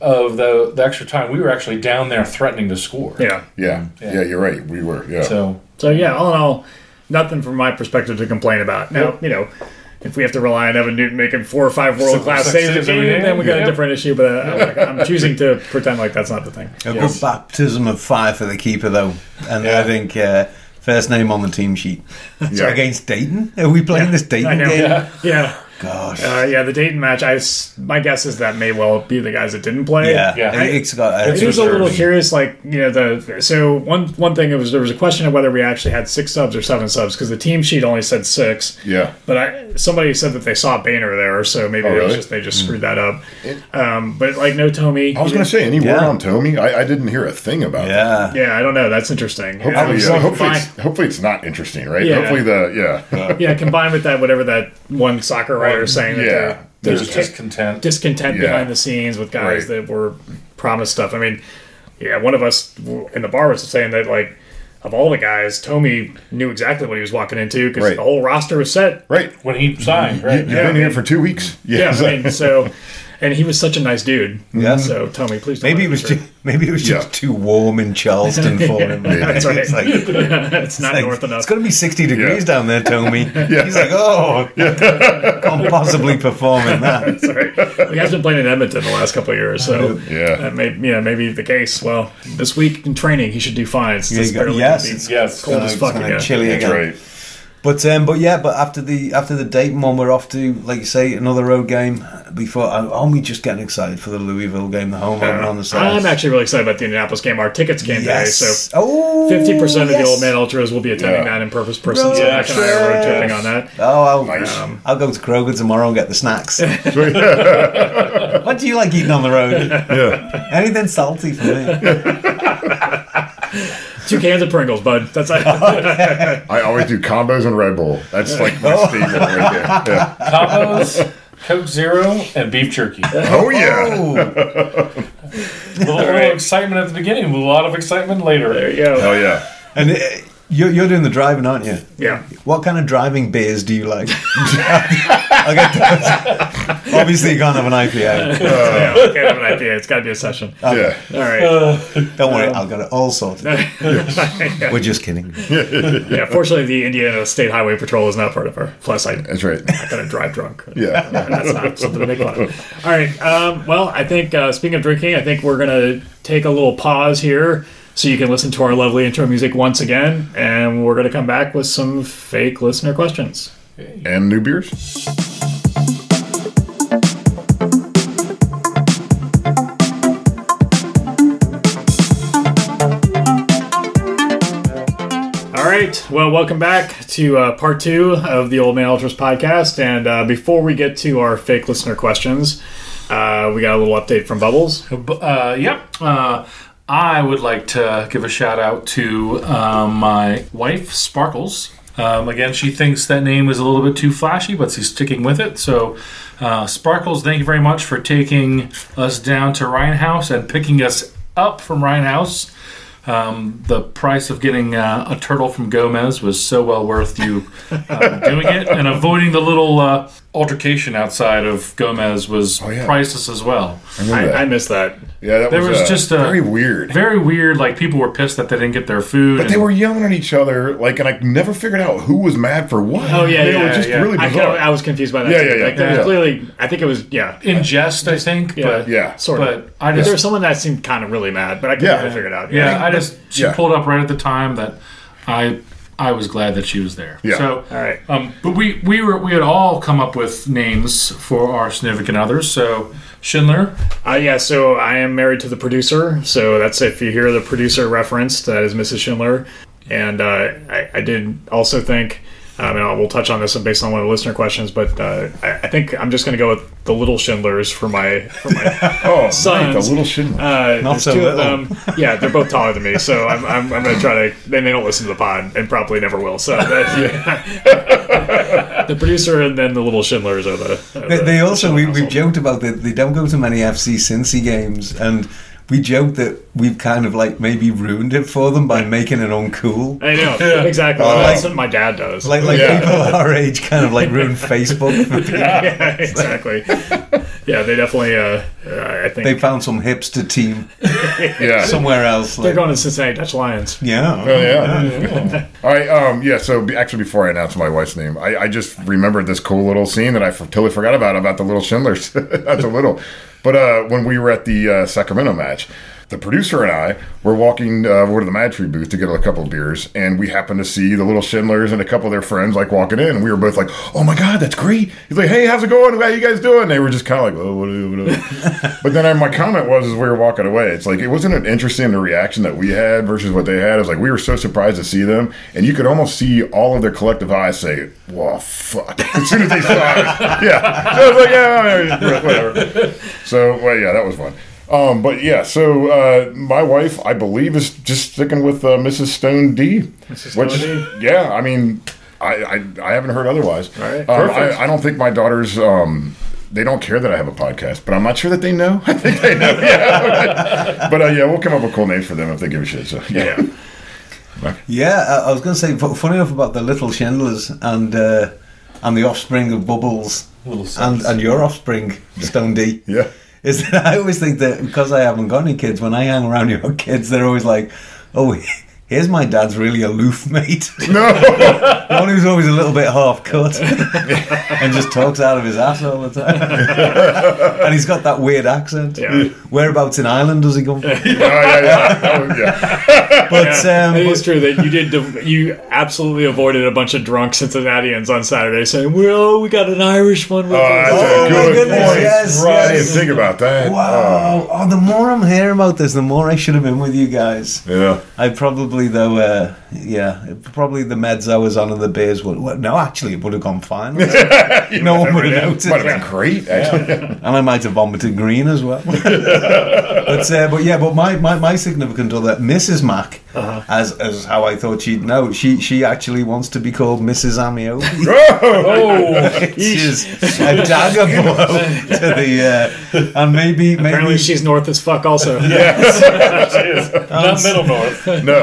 of the the extra time, we were actually down there threatening to score. yeah. yeah. Yeah. You're right. We were. Yeah. So So yeah, all in all, nothing from my perspective to complain about. Now, you know, if we have to rely on Evan Newton making four or five world class saves saves game, game, then we got yeah. a different issue. But uh, I'm choosing to pretend like that's not the thing. A Yes. good baptism of fire for the keeper, though, and Yeah. I think uh, First name on the team sheet. So Yeah. against Dayton? Are we playing this Dayton game? Yeah. yeah. Gosh. Uh, yeah, the Dayton match. I my guess is that may well be the guys that didn't play. yeah, Yeah. it's got. It seems a little curious, like you know the. So one one thing it was there was a question of whether we actually had six subs or seven subs because the team sheet only said six. Yeah. But I somebody said that they saw Boehner there, so maybe Oh, it was really? just they just screwed that up. Um, but like no Tommy. I was going to say, any word Yeah. on Tommy? I, I didn't hear a thing about it. Yeah. Yeah, I don't know. That's interesting. Hopefully, Yeah, uh, hopefully, it's, hopefully it's not interesting, right? Yeah. Hopefully the yeah. yeah, combined with that, whatever that one soccer writer is saying that yeah. there- There's there's discontent. discontent Yeah. behind the scenes with guys Right. that were promised stuff. I mean, yeah, one of us in the bar was saying that like of all the guys, Tommy knew exactly what he was walking into because Right. the whole roster was set. Right. when he signed, Right, You, right? have been here for two weeks. Yeah, I mean, so and he was such a nice dude. Yeah. So Tommy, please don't Maybe it was me too, maybe it was just Yeah. too warm in Charleston for him. That's right. It's like, it's not like, north enough. it's going to be 60 degrees Yeah. down there, Tommy. He's like, oh, can't possibly perform in that. That's right. He has been playing in Edmonton the last couple of years, so Yeah. that may yeah maybe the case. Well, this week in training, he should do fine. It's, Yeah, it's you got- yes, be it's- Yes. cold as fuck gonna again. chilly That's again. right. But um, but yeah, but after the after the Dayton one, we're off to like you say another road game. Before I'm only just getting excited for the Louisville game, the home opener on the side. I'm actually really excited about the Indianapolis game. Our tickets came yes. today, so oh, fifty percent of yes. the old man ultras will be attending Yeah. that in purpose person. So Road and I are road trip. tripping on that. Oh, I'll, Nice. um, I'll go to Kroger tomorrow and get the snacks. what do you like eating on the road? Yeah. Anything salty for me? Two cans of Pringles, bud. That's like I always do combos and Red Bull. That's like my staple right there. Yeah. Combos, Coke Zero, and beef jerky. Oh yeah. A little, little excitement at the beginning, a lot of excitement later. there you go. Hell yeah. and uh, you're, you're doing the driving, aren't you? Yeah. What kind of driving beers do you like? I'll get those. Obviously, you can't have an IPA. yeah, we can't have an idea. It's got to be a session. Yeah. All right. Don't worry, I'll get it all sorted. We're just kidding. yeah. Fortunately, the Indiana State Highway Patrol is not part of our. Plus, I'm That's right. not going to drive drunk. Yeah. That's not something to make fun of. All right. Um, well, I think uh, speaking of drinking, I think we're going to take a little pause here so you can listen to our lovely intro music once again, and we're going to come back with some fake listener questions. And new beers. All right. Well, welcome back to uh, part two of the Old Man Ultras podcast. And uh, before we get to our fake listener questions, uh, we got a little update from Bubbles. Uh, yep. Uh, I would like to give a shout out to um, my wife, Sparkles. Um, again, she thinks that name is a little bit too flashy, but she's sticking with it. So, uh, Sparkles, thank you very much for taking us down to Rhinehaus and picking us up from Rhinehaus. Um, the price of getting uh, a turtle from Gomez was so well worth you uh, doing it, and avoiding the little uh, altercation outside of Gomez was Oh, yeah. priceless as well. I I. I missed that. yeah, that there was, was uh, just a- very weird. Very weird. Like people were pissed that they didn't get their food. But they were yelling at each other, like, and I never figured out who was mad for what. Oh yeah, I mean, yeah, it was just yeah. really I, bizarre. kinda- I was confused by that. Yeah, too. yeah, yeah. Like, there was clearly, I think it was yeah, in jest, I think. yeah, But yeah. sort of. but I But just there was someone that seemed kind of really mad, but I couldn't Yeah. really figure it out. yeah, I just she yeah. pulled up right at the time that I I was glad that she was there. Yeah. So All right. Um, but we we were we had all come up with names for our significant others. So Schindler, Uh, yeah, so I am married to the producer. So that's if you hear the producer referenced, that is Mrs. Schindler. And uh, I, I did also think, um, and we'll touch on this based on one of the listener questions, but uh, I, I think I'm just going to go with the little Schindlers for my for my oh, Sons. right, the little shit. Uh, Not so little. them. Yeah, they're both taller than me, so I'm, I'm, I'm going to try to. Then they don't listen to the pod, and probably never will. So that, the producer and then the little Schindlers are the. are They, the- they the also we, we've joked about that they don't go to many FC Cincy games, and we joked that we've kind of like maybe ruined it for them by making it uncool. I know exactly. Uh, That's what my dad does. Like like Yeah. people our age kind of like ruin Facebook. For people. yeah, exactly. Yeah, they definitely. Uh, I think They found some hipster team yeah. somewhere else. they're Like, going to Cincinnati Dutch Lions. yeah. Oh yeah. All right. Um. Yeah. So be, actually, before I announce my wife's name, I, I just remembered this cool little scene that I f- totally forgot about about the little Schindlers. That's a little, but uh, when we were at the uh, Sacramento match, the producer and I were walking uh, over to the Madtree booth to get a couple of beers, and we happened to see the little Schindlers and a couple of their friends like walking in, and we were both like, "Oh my god, that's great!" He's like, "Hey, how's it going? How you guys doing?" And they were just kind of like, "Oh, what are you?" What are but then uh, my comment was, as we were walking away, it's like it wasn't an interesting the reaction that we had versus what they had. It was like we were so surprised to see them, and you could almost see all of their collective eyes say, "Well, fuck!" as soon as they saw us, yeah. So I was like, "Yeah, whatever." So, well, yeah, that was fun. Um, but yeah, so uh, my wife, I believe, is just sticking with uh, Mrs. Stone D. Mrs. Which, Stone yeah, I mean, I, I, I haven't heard otherwise. All right, um, perfect. I, I don't think my daughters. Um, they don't care that I have a podcast, but I'm not sure that they know. I think they know. Yeah, but uh, yeah, we'll come up with cool names for them if they give a shit. So yeah, Yeah, I, I was going to say, fu- funny enough about the little Schindlers and uh, and the offspring of Bubbles Little and, and your offspring, Stone D. yeah. Is that I always think that because I haven't got any kids, when I hang around your kids, they're always like, "Oh, here's my dad's really aloof mate." No, The one who's always a little bit half cut and just talks out of his ass all the time. and he's got that weird accent. Yeah. Whereabouts in Ireland does he come from? yeah, yeah, yeah. Was- yeah. But Yeah, um, it is true that you did. You absolutely avoided a bunch of drunk Cincinnatians on Saturday, saying, "Well, we got an Irish one with Oh, us." that's Oh, a my goodness, point. yes, right. I didn't think about that. Wow! Oh, the more I'm hearing about this, the more I should have been with you guys. Oh, yeah. I probably though, uh, yeah, probably the meds I was on and the beers would. Well, no, actually, it would have gone fine. no one would have noticed. Might have been great, actually. and I might have vomited green as well. but uh, but yeah, but my, my, my significant other, Mrs. Mac, Uh-huh. as as how I thought she'd know, she she actually wants to be called Mrs. Ameobi. oh, Which is a dagger blow to the uh, and maybe Apparently, maybe she's north as fuck. Also, Yes, she is. not middle north. no.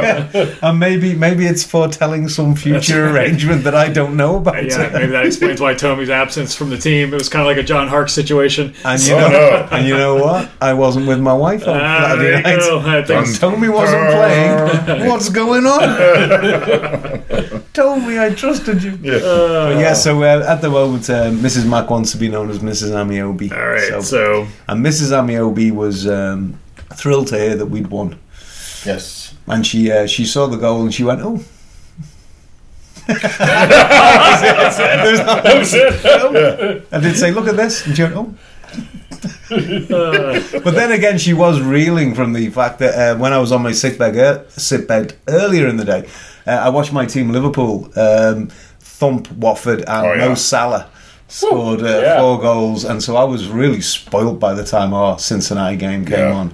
and maybe maybe it's foretelling some future arrangement that I don't know about. yeah, maybe that explains why Tomi's absence from the team. It was kind of like a John Hark situation. And you Oh, know, no. and you know what? I wasn't with my wife on Ah, Saturday night. go. I think Tomi wasn't playing. What's going on? Told me I trusted you. Yeah. But yeah, so uh, at the moment, uh, Mrs. Mac wants to be known as Mrs. Ameobi. All right, So, so and Mrs. Ameobi was um, thrilled to hear that we'd won, Yes. and she uh, she saw the goal and she went, "Oh." There's not- That was it. I did say, "Look at this," and she went, "Oh." But then again, she was reeling from the fact that uh, when I was on my sick bed, uh, sick bed earlier in the day, uh, I watched my team Liverpool um, thump Watford, and Oh, yeah. Mo Salah scored uh, yeah. four goals, and so I was really spoilt by the time our Cincinnati game came Yeah. on.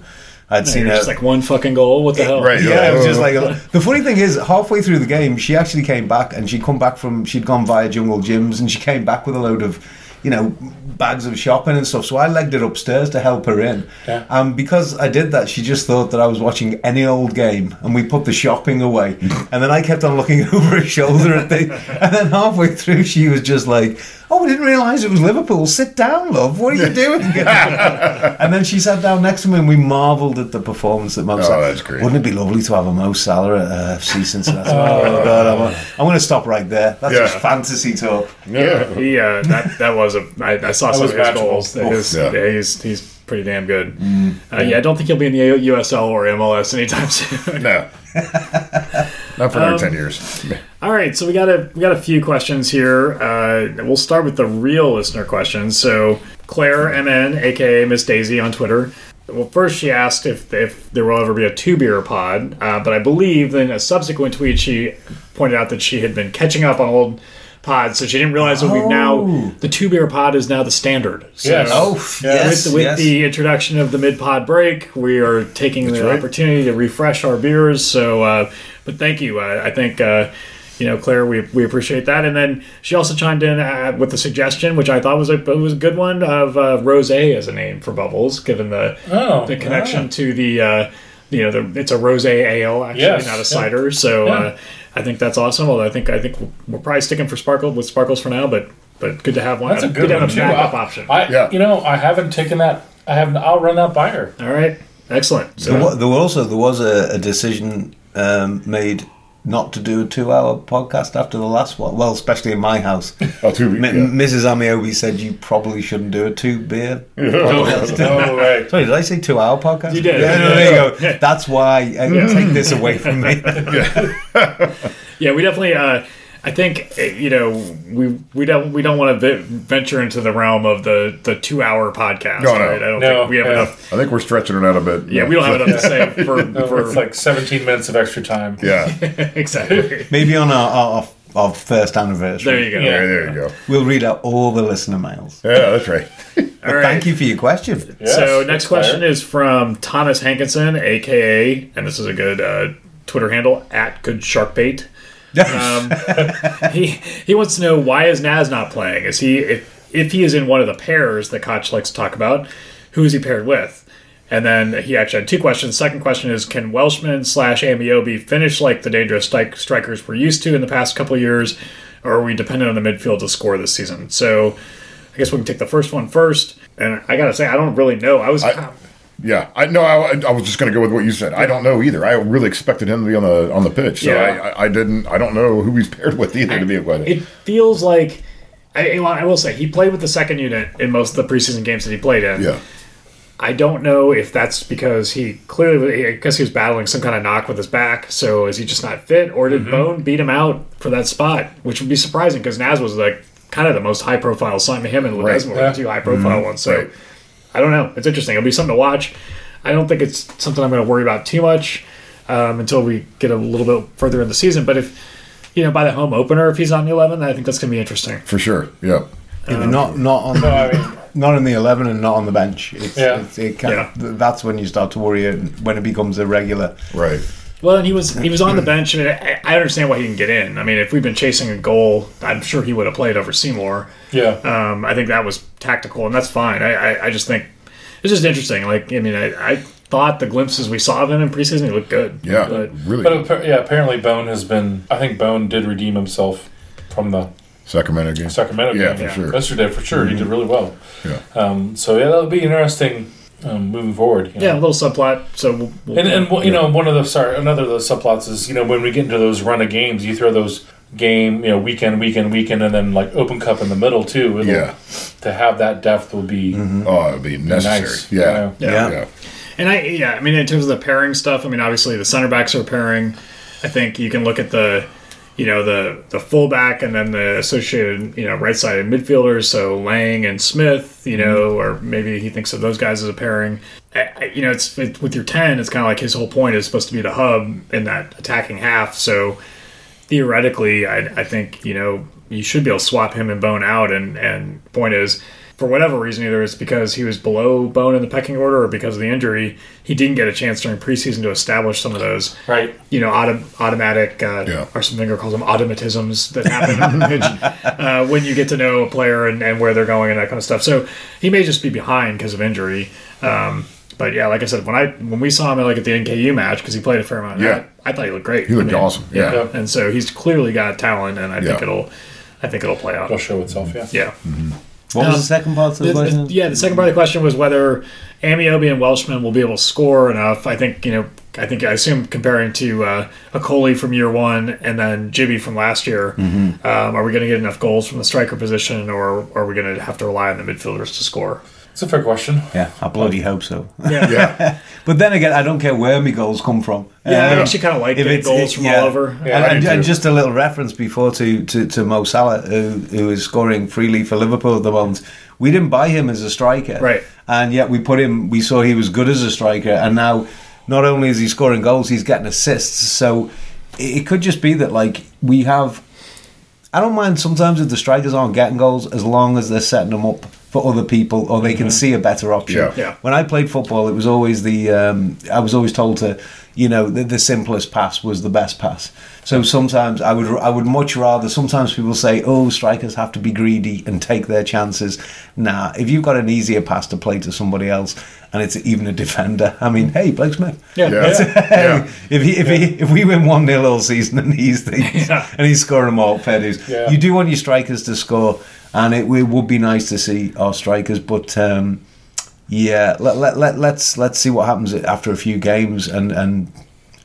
I'd seen you're her. just like one fucking goal. What the hell? Right. yeah, it was just like the funny thing is, halfway through the game, she actually came back, and she'd come back from she'd gone via Jungle Jim's, and she came back with a load of, you know, bags of shopping and stuff. So I legged it upstairs to help her in, Yeah. and because I did that, she just thought that I was watching any old game, and we put the shopping away, and then I kept on looking over her shoulder at the, and then halfway through, she was just like. Oh, we didn't realise it was Liverpool. Sit down, love. What are you doing? and then she sat down next to me, and we marvelled at the performance that Mo Salah. Oh, that's great. Wouldn't it be lovely to have a Mo Salah at uh, FC Cincinnati? oh God, I'm, I'm going to stop right there. That's Yeah. just fantasy talk. Yeah. He uh, that that was a I, I saw some of his magical. goals. It is- Yeah. yeah, he's he's pretty damn good. Uh, yeah, I don't think he'll be in the USL or MLS anytime soon. No. Not for another Um, 10 years. All right, so we got a we got a few questions here. Uh, we'll start with the real listener questions. So Claire MN, aka Miss Daisy on Twitter. Well, first she asked if if there will ever be a two beer pod, uh, but I believe in a subsequent tweet she pointed out that she had been catching up on old pods, so she didn't realize that we've now Oh. the two beer pod is now the standard. So Yes. Oh, yes, with, with yes. the introduction of the mid pod break, we are taking the right. opportunity to refresh our beers. So, uh, but thank you. Uh, I think. Uh, you know, Claire, we, we appreciate that. And then she also chimed in uh, with a suggestion, which I thought was a was a good one, of uh, rose as a name for bubbles, given the Oh, the connection to the uh, you know the, it's a rose ale actually, Yes, not a yeah. cider. So Yeah. uh, I think that's awesome. Although I think I think we're probably sticking for sparkle with sparkles for now, but but good to have one. That's a good to one have a backup I- option. I, Yeah. you know, I haven't taken that. I haven't. I'll run that by her. All right, excellent. So There, wa- there were also there was a, a decision um, made not to do a two-hour podcast after the last one. Well, especially in my house. Oh, two, M- yeah. Mrs. Ameobi said you probably shouldn't do a two-beer. No, no way. Sorry, did I say two-hour podcast? You did. Yeah, no, there you go. That's why I take this away from me. Yeah, we definitely. Uh, I think uh, you know we we don't we don't want to venture into the realm of the the two hour podcast. No, no. I don't No, think we have yeah. enough. I think we're stretching it out a bit. Yeah, we don't have enough to say for, No, for it's like 17 minutes of extra time. Yeah, exactly. Maybe on our, our, our first anniversary. There you go. Yeah. there, there you go. We'll read out all the listener mails. Yeah, that's right. All right. Thank you for your question. Yes, so next question fire. is from Thomas Hankinson, aka, and this is a good uh, Twitter handle at Good Shark Bait. Um, he he wants to know why is Naz not playing? Is he if if he is in one of the pairs that Koch likes to talk about? Who is he paired with? And then he actually had two questions. Second question is: Can Welshman slash Ameobi finish like the dangerous strike- strikers we're used to in the past couple of years, or are we dependent on the midfield to score this season? So, I guess we can take the first one first. And I gotta say, I don't really know. I was I- Yeah, I know. I, I was just going to go with what you said. I don't know either. I really expected him to be on the on the pitch, so Yeah. I, I, I didn't. I don't know who he's paired with either. To be quite it feels like I, I will say he played with the second unit in most of the preseason games that he played in. yeah, I don't know if that's because he clearly, I guess he was battling some kind of knock with his back. So is he just not fit, or Mm-hmm. did Bone beat him out for that spot? Which would be surprising because Naz was like kind of the most high profile sign. Him and Right. Ledesma were Yeah. the two high profile ones. So Right. I don't know. It's interesting. It'll be something to watch. I don't think it's something I'm going to worry about too much um, until we get a little bit further in the season. But if you know by the home opener, if he's on the 11, I think that's going to be interesting. for sure. Yeah, Yeah, but not not on No, I mean, not in the eleven and not on the bench. It's, Yeah. it's, it kind Yeah. that's when you start to worry uh, when it becomes a regular. right. Well, and he was he was on the bench. I mean, I, I understand why he didn't get in. I mean, if we've been chasing a goal, I'm sure he would have played over Seymour. yeah. Um, I think that was tactical, and that's fine. I, I, I just think it's just interesting. Like, I mean, I, I thought the glimpses we saw of him in preseason, he looked good. Yeah, but really. But yeah, apparently Bone has been. I think Bone did redeem himself from the Sacramento game. Sacramento Yeah, game for sure. yesterday. For sure, he did really well. Yeah. Um, so yeah, that'll be interesting um, moving forward. you know. yeah, a little subplot. So we'll, we'll, And and you know one of the sorry another of those subplots is you know when we get into those run of games you throw those game you know weekend weekend weekend and then like open cup in the middle too. It'll, Yeah. To have that depth will be Oh, it'd be necessary. nice. Yeah. Yeah. yeah, Yeah. And I, yeah, I mean, in terms of the pairing stuff, I mean, obviously the center backs are pairing. I think you can look at the, you know, the the fullback and then the associated, you know, right sided midfielders. So Laing and Smith, you know, mm-hmm. or maybe he thinks of those guys as a pairing. I, I- you know, it's it, with your ten, it's kind of like his whole point is supposed to be the hub in that attacking half. So theoretically, I, I think you know you should be able to swap him and Bone out. And and point is, for whatever reason, either it's because he was below Bone in the pecking order or because of the injury, he didn't get a chance during preseason to establish some of those right. you know auto, automatic uh, Yeah. or some Finger calls them automatisms that happen uh, when you get to know a player and, and where they're going and that kind of stuff. So he may just be behind because of injury. Um, but yeah, like I said, when I when we saw him like at the NKU match because he played a fair amount, Yeah. that, I thought he looked great. He looked I mean, awesome. Yeah. Yeah. and so he's clearly got talent, and I think it'll, I think it'll play out. It'll show itself. Yeah. Yeah. What Um, was the second part of the question? yeah, the second part of the question was whether Ameobi and Welshman will be able to score enough. I think you know. I think I assume comparing to uh, a Coley from year one and then Djiby from last year, Mm-hmm. um, are we going to get enough goals from the striker position, or are we going to have to rely on the midfielders to score? It's a fair question. Yeah, I bloody hope so. Yeah, Yeah. But then again, I don't care where my goals come from. yeah. I Um, actually kind of like if getting it's- goals it- from yeah. all over. Yeah, and, and, and just a little reference before to, to, to Mo Salah, who, who is scoring freely for Liverpool at the moment. We didn't buy him as a striker, Right. And yet we put him. We saw he was good as a striker, and now not only is he scoring goals, he's getting assists. So it, it could just be that like we have. I don't mind sometimes if the strikers aren't getting goals as long as they're setting them up for other people or they can see a better option. Yeah. Yeah. When I played football, it was always the um, I was always told to, you know, the, the simplest pass was the best pass. So sometimes I would I would much rather. Sometimes people say, "Oh, strikers have to be greedy and take their chances." Nah, if you've got an easier pass to play to somebody else, and it's even a defender, I mean, hey, Blake Smith. Yeah, Yeah. yeah. if he if he if we win one 0 all season and he's the, Yeah. and he's scoring more fair dues, Yeah. you do want your strikers to score, and it, it would be nice to see our strikers, but. Um, yeah, let, let, let, let's let's see what happens after a few games and and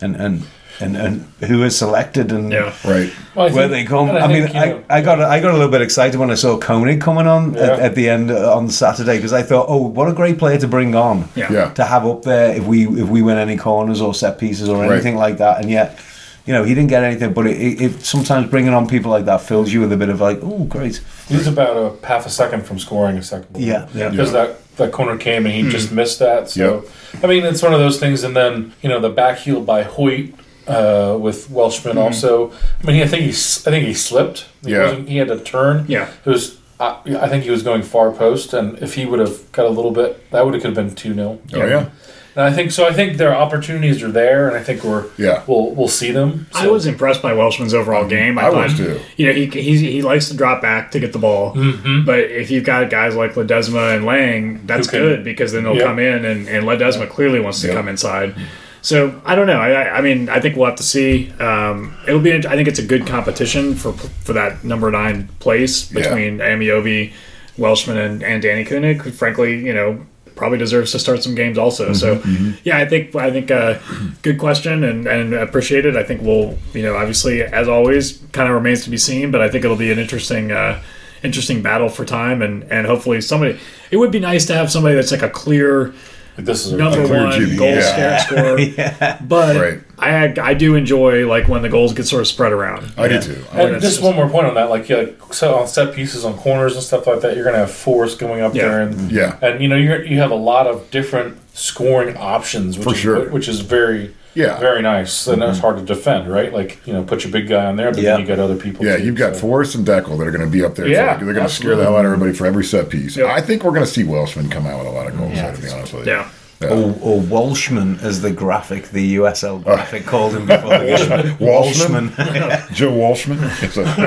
and, and and, and who is selected and Yeah. Right. Well, I where think- they come. and I, mean, I, know, I got I got a little bit excited when I saw König coming on at, Yeah. at the end uh, on Saturday because I thought, oh, what a great player to bring on Yeah. Yeah. to have up there if we if we win any corners or set pieces or Right. anything like that. And yet, you know, he didn't get anything. But it, it, it sometimes bringing on people like that fills you with a bit of like, oh, great. He was about a half a second from scoring a second goal. Yeah, yeah. Because that, that corner came and he Hmm. just missed that. So, I mean, it's one of those things. And then, you know, the back heel by Hoyte uh, with Welshman Hmm. also. I mean, I think he, s- I think he slipped. He, Yeah. he had to turn. Yeah. It was, I I think he was going far post. And if he would have got a little bit, that would have could have been 2 0. Oh yeah. And I think so. I think their opportunities are there, and I think we're Yeah. we'll we'll see them. I was impressed by Welshman's overall game. I thought, was too. You know, he, he he likes to drop back to get the ball, Mhm. but if you've got guys like Ledesma and Laing, that's Who can- good because then they'll Yep. come in and, and Ledesma clearly wants to Yep. come inside. So I don't know. I, I- I mean, I think we'll have to see. Um, it'll be. I think it's a good competition for for that number nine place Yeah. between Ameobi, Welshman, and, and Danni König. Frankly, you know, probably deserves to start some games also. So yeah, I think I think uh, good question and and appreciate it. I think we'll you know obviously as always kind of remains to be seen, but I think it'll be an interesting. Uh, Interesting battle for time, and and hopefully somebody. It would be nice to have somebody that's like a clear this is a, number clear one GB, goal yeah. scorer. But Right. I I do enjoy like when the goals get sort of spread around. I do too. I And like just one more point on that, like yeah, so on set pieces on corners and stuff like that, you're gonna have force going up Yeah. there, and Yeah. and you know you you have a lot of different scoring options, which For is, sure. which is very Yeah. Mm-hmm. very nice, and it's hard to defend, right? Like you know, put your big guy on there, but Yeah. then you got other people. Yeah, too, you've got so. Forrest and Dekel that are going to be up there. Yeah, they're going to scare the hell out of everybody for every set piece. Yeah. I think we're going to see Welshman come out with a lot of goals. Yeah, though, to be honest with you. Yeah. Yeah. Or, or Walshman, as the graphic, the USL graphic called him before the game. Walshman? Walshman. Joe Walshman.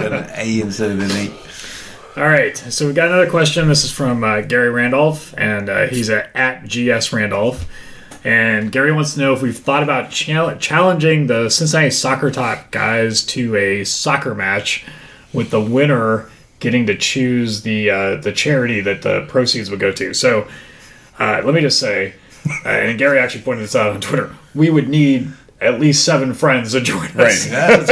An A instead of an E. All right. So we got another question. This is from uh, Gary Randolph, and uh, he's at, at GS Randolph. And Gary wants to know if we've thought about chal- challenging the Cincinnati Soccer Talk guys to a soccer match, with the winner getting to choose the uh, the charity that the proceeds would go to. So uh, let me just say, and Gary actually pointed this out on Twitter, we would need at least seven friends to join us. Right. That's-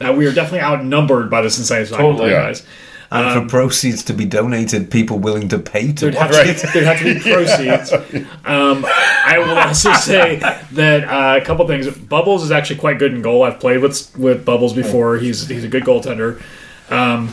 we, are, uh, we are definitely outnumbered by the Cincinnati Soccer Totally. Talk Yeah. guys. And for proceeds to be donated, people willing to pay to There'd have, watch to, it. there'd have to be proceeds. Um, I will also say that uh, a couple things. Bubbles is actually quite good in goal. I've played with with Bubbles before. He's he's a good goaltender. Um,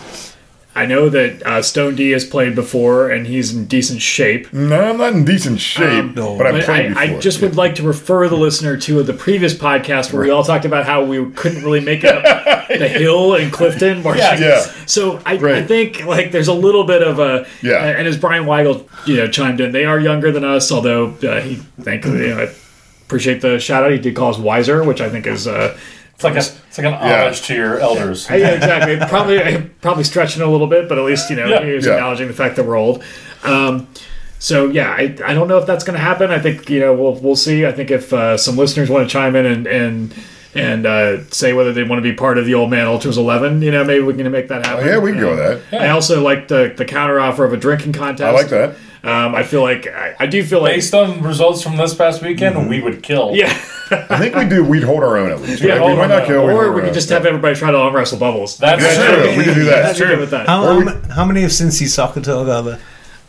I know that uh, Stone D has played before, and he's in decent shape. no, I'm not in decent shape, Um, no. but I've But played I, before. I just would like to refer the listener to the previous podcast where we all talked about how we couldn't really make it up the hill in Clifton. marching. Yeah. So I, I think like there's a little bit of a Yeah. And as Brian Weigel you know chimed in, they are younger than us. Although uh, he thankfully you know, I appreciate the shout out. He did call us wiser, which I think is. Uh, It's like a it's like an Yeah. homage to your elders. yeah, exactly. Probably, probably stretching a little bit, but at least you know Yeah. he was Yeah. acknowledging the fact that we're old. Um, so yeah, I, I don't know if that's going to happen. I think you know we'll we'll see. I think if uh, some listeners want to chime in and and and uh, say whether they want to be part of the Old Man Ultras Eleven, you know, maybe we can make that Oh, happen. yeah, we can go with that. I also like the the counter offer of a drinking contest. I like that. Um, I feel like I, I do feel like Based on results from this past weekend, we would kill. yeah. I think we do. We'd hold our own at least. Yeah, right? we might not kill. Or hold we could just have everybody try to arm wrestle bubbles. That's That's true. true. We could do that. I'd be good with that. How, Or how, we- ma- how many of Cincy Soccer Talk are there?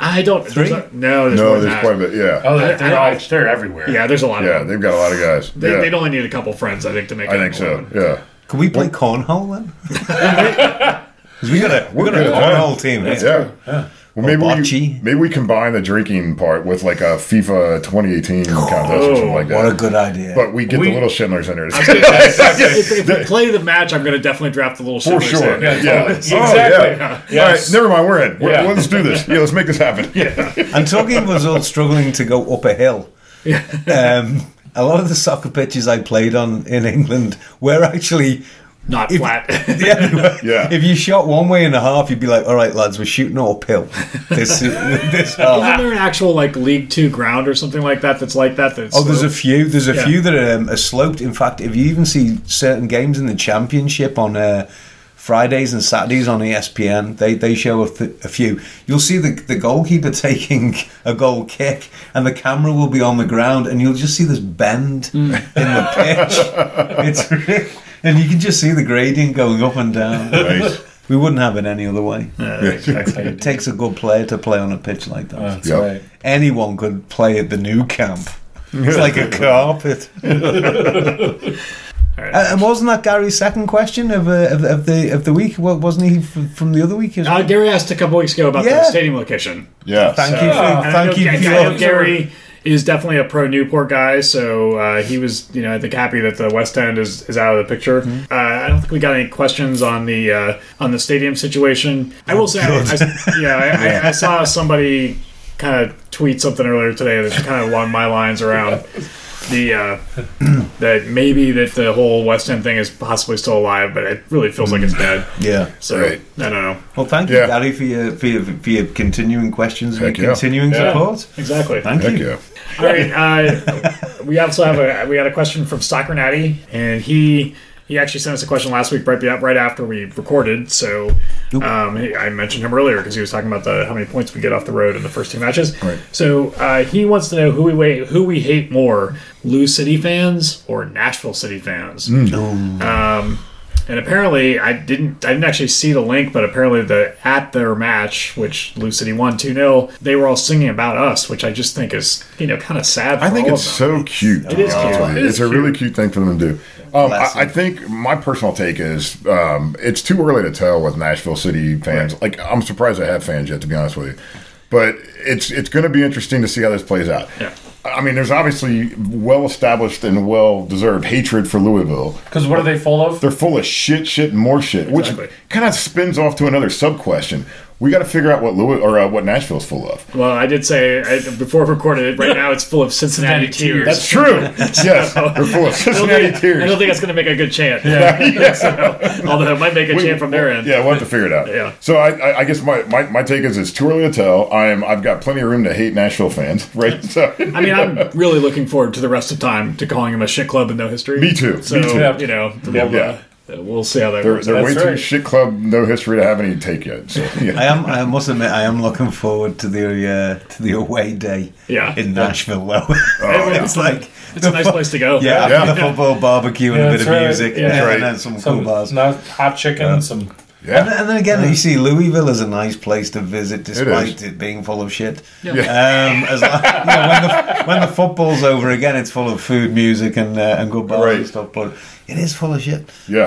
I don't. there's Three? no, there's No, than there's that. quite a bit. Yeah, Oh, they're, they're, I- all, they're everywhere. Yeah, there's a lot yeah, of them. they've got a lot of guys. They, yeah. They'd only need a couple friends, I think, to make. It. I think so. one. Yeah. Can we play cornhole then? we got a we We're got a good at cornhole team. Yeah. Well, maybe bocce. we maybe we combine the drinking part with like a FIFA 2018 contest or something like that. What a good idea. but we get We- the little Schindlers in there. if, if we play the match, I'm going to definitely draft the little For sure. in. Yeah, Yeah. totally. Oh, Exactly. yeah. Yes. All right, never mind. We're in. We're, Yeah. Let's do this. Yeah, let's make this happen. And talking of us all struggling to go up a hill, um, a lot of the soccer pitches I played on in England were actually. Not If- flat. Yeah, Yeah. If you shot one way and a half, you'd be like, "All right, lads, we're shooting uphill." This this Isn't there an actual like League Two ground or something like that that's like that? That's Oh, there's a few. There's a few that are, um, are sloped. In fact, if you even see certain games in the championship on uh, Fridays and Saturdays on ESPN. They they show a, th- a few. You'll see the the goalkeeper taking a goal kick, and the camera will be on the ground, and you'll just see this bend in the pitch. It's re- and you can just see the gradient going up and down. Right. We wouldn't have it any other way. Yeah, that's how you do It takes a good player to play on a pitch like that. That's Yep. right. Anyone could play at the Nou Camp. It's like a carpet. All right. Uh, and wasn't that Gary's second question of, uh, of, of the of the week? Well, wasn't he f- from the other week as well? Uh, Gary asked a couple weeks ago about Yeah. the stadium location. Yeah. Thank you, for, Yeah. And I thank know, you. Ga- for I know your- Gary is definitely a pro Newport guy, so uh, he was, you know, I think happy that the West End is, is out of the picture. Mm-hmm. Uh, I don't think we got any questions on the uh, on the stadium situation. I will say, I, I, yeah, I, I, saw somebody kind of tweet something earlier today that kind of along my lines around the uh, that maybe that the whole West End thing is possibly still alive, but it really feels like it's dead. Yeah. So Right. I don't know Well, thank you, Yeah. Gary, for your, for your for your continuing questions and your yeah. continuing Yeah. support. exactly. Thank Heck you. yeah. All right. Uh, we also have a we had a question from Soccer Natty, and he he actually sent us a question last week right be- right after we recorded. So um, I mentioned him earlier because he was talking about the how many points we get off the road in the first two matches. Right. So uh, he wants to know who we wait, who we hate more, Lou City fans or Nashville City fans. Um, and apparently, I didn't. I didn't actually see the link, but apparently, the at their match, which Lou City won two 0 they were all singing about us, which I just think is you know kind of sad. For I think all it's of them. so cute. to It be is honest cute. with you. It It's is a really cute. cute thing for them to do. Um, I, I think my personal take is um, it's too early to tell with Nashville City fans. Like I'm surprised they have fans yet, to be honest with you. But it's it's going to be interesting to see how this plays out. Yeah. I mean, there's obviously well established and well deserved hatred for Louisville. Because what are they full of? They're full of shit, shit, and more shit, Exactly. which kind of spins off to another sub question. We got to figure out what Louis or uh, what Nashville's full of. Well, I did say I, before I recorded it. Right now, it's full of Cincinnati Cincinnati tears. tears. That's true. yes, they're full of I don't Cincinnati think, I don't think that's going to make a good chant. Yeah. yeah. So, although it might make a We- chant from their end. Yeah, we'll have to figure it out. Yeah. So I, I, I guess my, my, my take is it's too early to tell. I am I've got plenty of room to hate Nashville fans, right? So I mean, I'm really looking forward to the rest of time to calling him a shit club with no history. Me too. So Me too. you know, we'll, Yeah. uh, we'll see how that they're, works. they're out. way That's too shit club, no history to have any take yet. So I am. I must admit, I am looking forward to the uh, to the away day Yeah. in Nashville. Though yeah. it's like It's a nice place to go. yeah, Yeah. after the football barbecue and Yeah, a bit that's of right. music, Yeah. and, then some cool bars. not hot chicken, some And, yeah. and then again, you see Louisville is a nice place to visit, despite is. it, being full of shit. Yeah. Um, as long, you know, when the when the football's over again, it's full of food, music, and uh, and good bars and stuff. But it is full of shit. Yeah.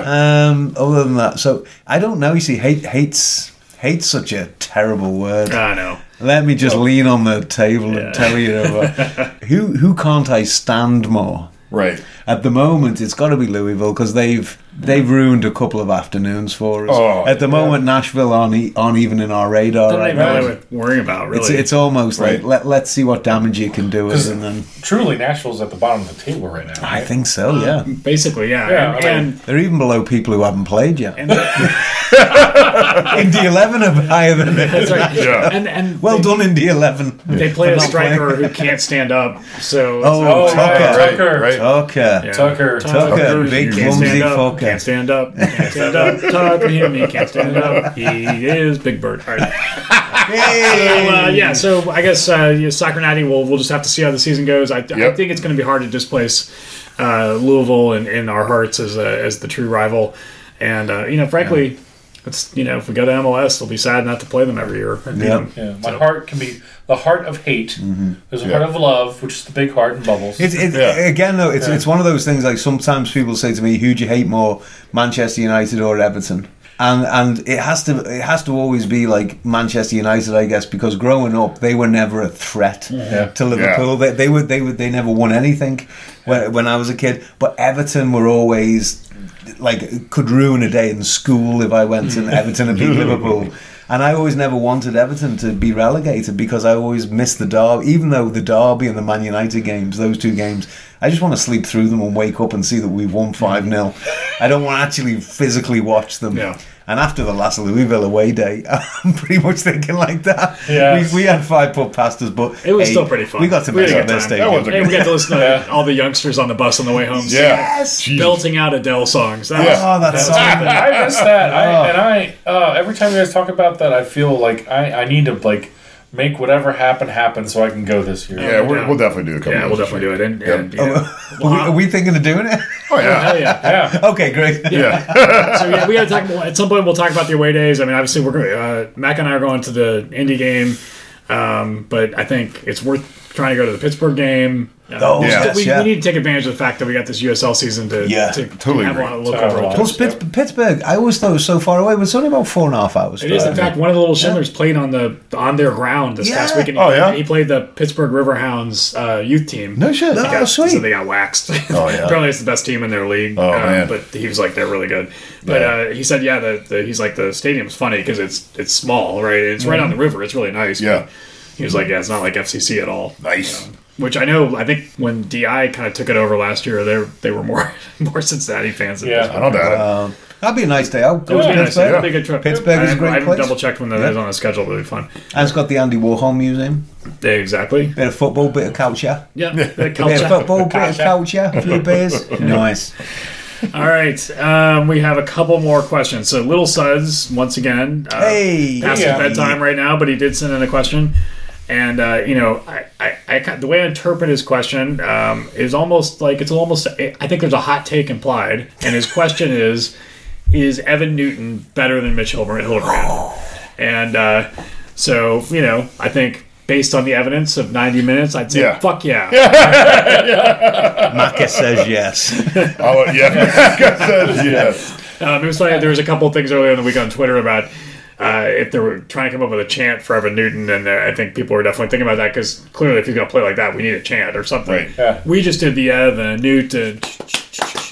Um, other than that, so I don't know. You see, hate hates hate's such a terrible word. I know. Let me just lean on the table Yeah. and tell you uh, who who can't I stand more? Right. At the moment, it's got to be Louisville because they've they've ruined a couple of afternoons for us. Oh, At the moment, Nashville aren't, e- aren't even in our radar Don't right even know now. what worrying about, really. It's it's almost Right. like let let's see what damage you can do with, and then truly Nashville's at the bottom of the table right now. I think so. Um, yeah, Basically, yeah. Yeah, and, I mean- and, they're even below people who haven't played yet. and Indy Eleven are higher than that's it. right. Yeah. And, and Well they, done, Indy Eleven. They play a striker playing. who can't stand up. So Oh, Oh, Tucker. right, Right, Tucker. right. Tucker. Yeah. Tucker. Tucker, Tucker, big clumsy stand fucker. Can't stand up. Can't stand up. Him, he can't stand up. He is Big Bird. All right. So, uh, yeah, so I guess uh, yeah, Soccer Natty, we'll, we'll just have to see how the season goes. I, I think it's going to be hard to displace uh, Louisville in, in our hearts as, a, as the true rival. And, uh, you know, frankly, it's you know, if we go to MLS, it'll be sad not to play them every year. and Yeah. them. Yeah, my So- heart can be the heart of hate. Mm-hmm. There's a Yeah. heart of love, which is the big heart in bubbles. It's, it, Yeah. Again, though, it's it's one of those things. Like sometimes people say to me, "Who do you hate more, Manchester United or Everton?" And and it has to it has to always be like Manchester United, I guess, because growing up they were never a threat Yeah. to Liverpool. They, they were they were they never won anything when, when I was a kid. But Everton were always like could ruin a day in school if I went and Everton and beat Liverpool. And I always never wanted Everton to be relegated because I always missed the derby. Even though the derby and the Man United games, those two games, I just want to sleep through them and wake up and see that we've won 5 0. I don't want to actually physically watch them. Yeah. And after the last Louisville away day, I'm pretty much thinking like that. Yes. We, we had five put past us, but It was hey, still pretty fun. We got to We mess had a up good their time. stadium. That was a Hey, we got to listen to Yeah. all the youngsters on the bus on the way home. sing- Yeah. Yes! Jesus. belting out Adele songs. That Yeah. was, Oh, that's so I miss that. Oh. I, and I, uh, every time you guys talk about that, I feel like I, I need to like make whatever happen happen so I can go this year. Yeah, we're, we'll definitely do a couple. yeah, we'll those definitely do it. And, year. and Yep. you know, Are we, are we thinking of doing it? Oh yeah, hell yeah. Yeah. okay, great. yeah. so yeah, we got to talk. At some point, we'll talk about the away days. I mean, obviously, we're going. Uh, Mac and I are going to the Indy game, um, but I think it's worth trying to go to the Pittsburgh game. Uh, Oh, we, yes, we, yeah. we need to take advantage of the fact that we got this USL season to, Yeah, to, totally have a agree. lot of local Totally. road Plus, trips. Pitts- Pittsburgh, I always thought it was so far away, but it's only about four and a half hours. It is, in fact, one of the little Schindlers played on the on their ground this past weekend. He Oh, yeah? he played the Pittsburgh Riverhounds uh, youth team. No shit. No. They got, Oh, sweet. So they got waxed. Oh, yeah. Apparently, it's the best team in their league. Oh, uh, man. But he was like, they're really good. But Yeah. uh, he said, yeah, the, the, he's like, the stadium's funny because it's it's small, right? It's right on the river. It's really nice. Yeah. He was like, yeah, it's not like FCC at all. Nice. Which I know. I think when Di kind of took it over last year, they they were more more Cincinnati fans. Than Yeah. Pittsburgh. I don't doubt it. Um, that'd be a nice day out. Go It would to be nice. Pittsburgh. It'd be a good trip. Pittsburgh is a I- great I haven't place. double checked when that is Yeah. on the schedule. It'll be fun. And it's got the Andy Warhol Museum. Yeah, exactly. Bit of football, bit of culture. Yeah. the Bit culture. of football, bit of culture, a few beers. Nice. All right, um, we have a couple more questions. So, Little Suds, once again, uh, Hey. past Yeah. his bedtime right now, but he did send in a question. And, uh, you know, I, I, I, the way I interpret his question um, is almost like it's almost, I think there's a hot take implied. And his question is Is Evan Newton better than Mitch Hilber- Hildebrandt? And uh, so, you know, I think based on the evidence of 90 minutes, I'd say, Yeah. fuck yeah. Macca says yes. Oh yeah, Maka says yes. Um, it was funny. There was a couple of things earlier in the week on Twitter about uh, if they were trying to come up with a chant for Evan Newton, and uh, I think people were definitely thinking about that because clearly, if he's going to play like that, we need a chant or something. Right. Yeah. We just did the Evan Newton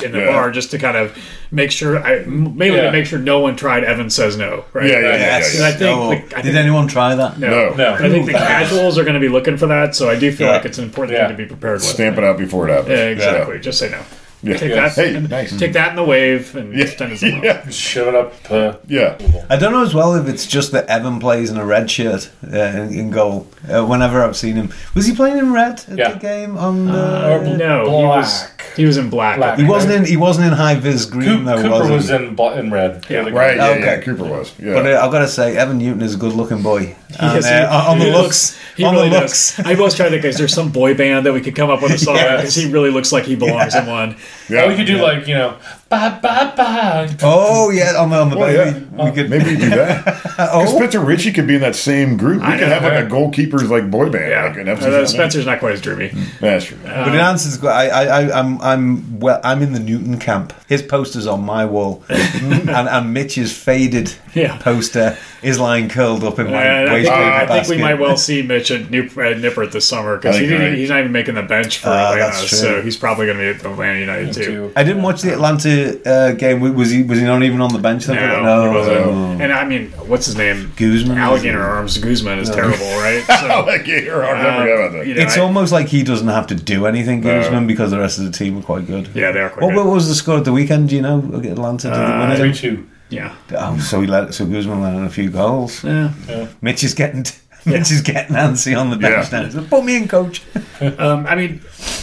in the Yeah. bar just to kind of make sure, I, mainly Yeah. to make sure no one tried Evan says no. Right. Yeah, yeah, yeah, Yes. And I think, Oh, like, I Did anyone try that? No. No. No. I think the casuals are going to be looking for that, so I do feel Yeah. like it's an important Yeah. thing to be prepared with. Stamp it out before it happens. Yeah, exactly. Just say no. Yeah. Take yeah. that. Hey, and nice. Take that in the wave and Yeah. send it somewhere. Yeah. Shove it up. Uh, Yeah. I don't know as well if it's just that Evan plays in a red shirt uh, in, in goal. Uh, whenever I've seen him, was he playing in red at Yeah. the game on the? Or bl- No, he was Black. he was in black. Black. he wasn't in. He wasn't in high vis green Coop, though. Cooper was, was in in red. Yeah. The- Right. Yeah. Okay. Yeah. Cooper was. Yeah. But uh, I've got to say, Evan Newton is a good-looking boy. And, Yes, uh, he- on the he looks, he on really the does. looks. I was trying to think, is there some boy band that we could come up with a song Yes. because he really looks like he belongs in one. yeah. Oh, we could do like you know, ba ba ba. Oh yeah, on the on the Oh, baby. yeah. We could. Maybe we do that. Because oh, Spencer Richey could be in that same group. We I could know, have like yeah. a goalkeepers like boy band. Yeah, Like an Uh, FC Spencer's not quite as dreamy. That's true. but it answers. I, I, I, I'm, I'm, well, I'm in the Newton camp. His poster's on my wall, and, and Mitch's faded Yeah. poster is lying curled up in my And I waste think, paper I think basket. we might well see Mitch at New, at Nippert this summer because he think didn't, you're right. he's not even making the bench for Ah, Atlanta, so he's probably going to be at Atlanta United too. Too. I didn't watch the Atlanta uh, game. Was he? Was he not even on the bench? Then? No, he wasn't. no. And I mean, what's his name? Guzan. Alligator Arms Guzan is terrible, right? So, like, yeah, I um, forgot about that. you know, It's I- almost like he doesn't have to do anything, No. Guzan, because the rest of the team are quite good. yeah, they are quite What, good. what was the score at the weekend? Do you know? Atlanta did Uh, they win Three two. Yeah. Oh, so he let so Guzan let in a few goals. Yeah. Mitch is getting Mitch is getting antsy on the bench Yeah. now. So, Put me in, coach. Um, I mean,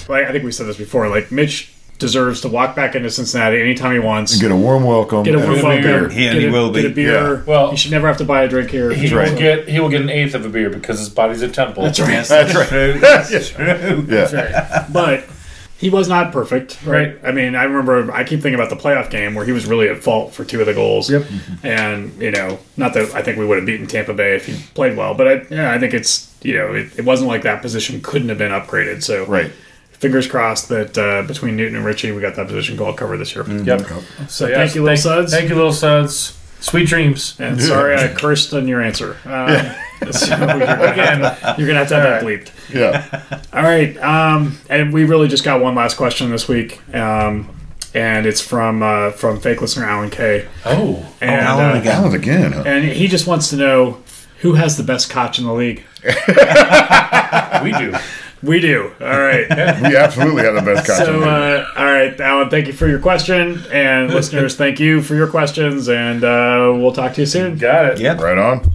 like, I think we said this before. Like Mitch deserves to walk back into Cincinnati anytime he wants. And Get a warm welcome. Get a warm Get beer. welcome. He- and get he a, will get a beer. Yeah. Well- he should never have to buy a drink here. He right. will get he will get an eighth of a beer because his body's a temple. That's right. That's right. True. That's true. Yeah. but he was not perfect, right? I mean, I remember I keep thinking about the playoff game where he was really at fault for two of the goals. Yep. Mm-hmm. And you know, not that I think we would have beaten Tampa Bay if he played well, but I, yeah, I think it's you know, it, it wasn't like that position couldn't have been upgraded. So Right. Fingers crossed that uh, between Newton and Richey, we got that position goal covered this year. Yep. So yes, thank you, little suds. Thank you, little suds. Sweet dreams. And sorry I cursed on your answer. Um, so you're gonna, Again. you're gonna have to have that bleeped. Yeah. All right, um, and we really just got one last question this week, um, and it's from uh, from fake listener Alan K. Oh, And, Alan uh, again. Alan again. Huh? and he just wants to know who has the best Koch in the league. we do. We do. All right. We absolutely have the best costume. So, uh, all right, Alan, thank you for your question. And listeners, thank you for your questions. And uh, we'll talk to you soon. Got it. Yep. right on.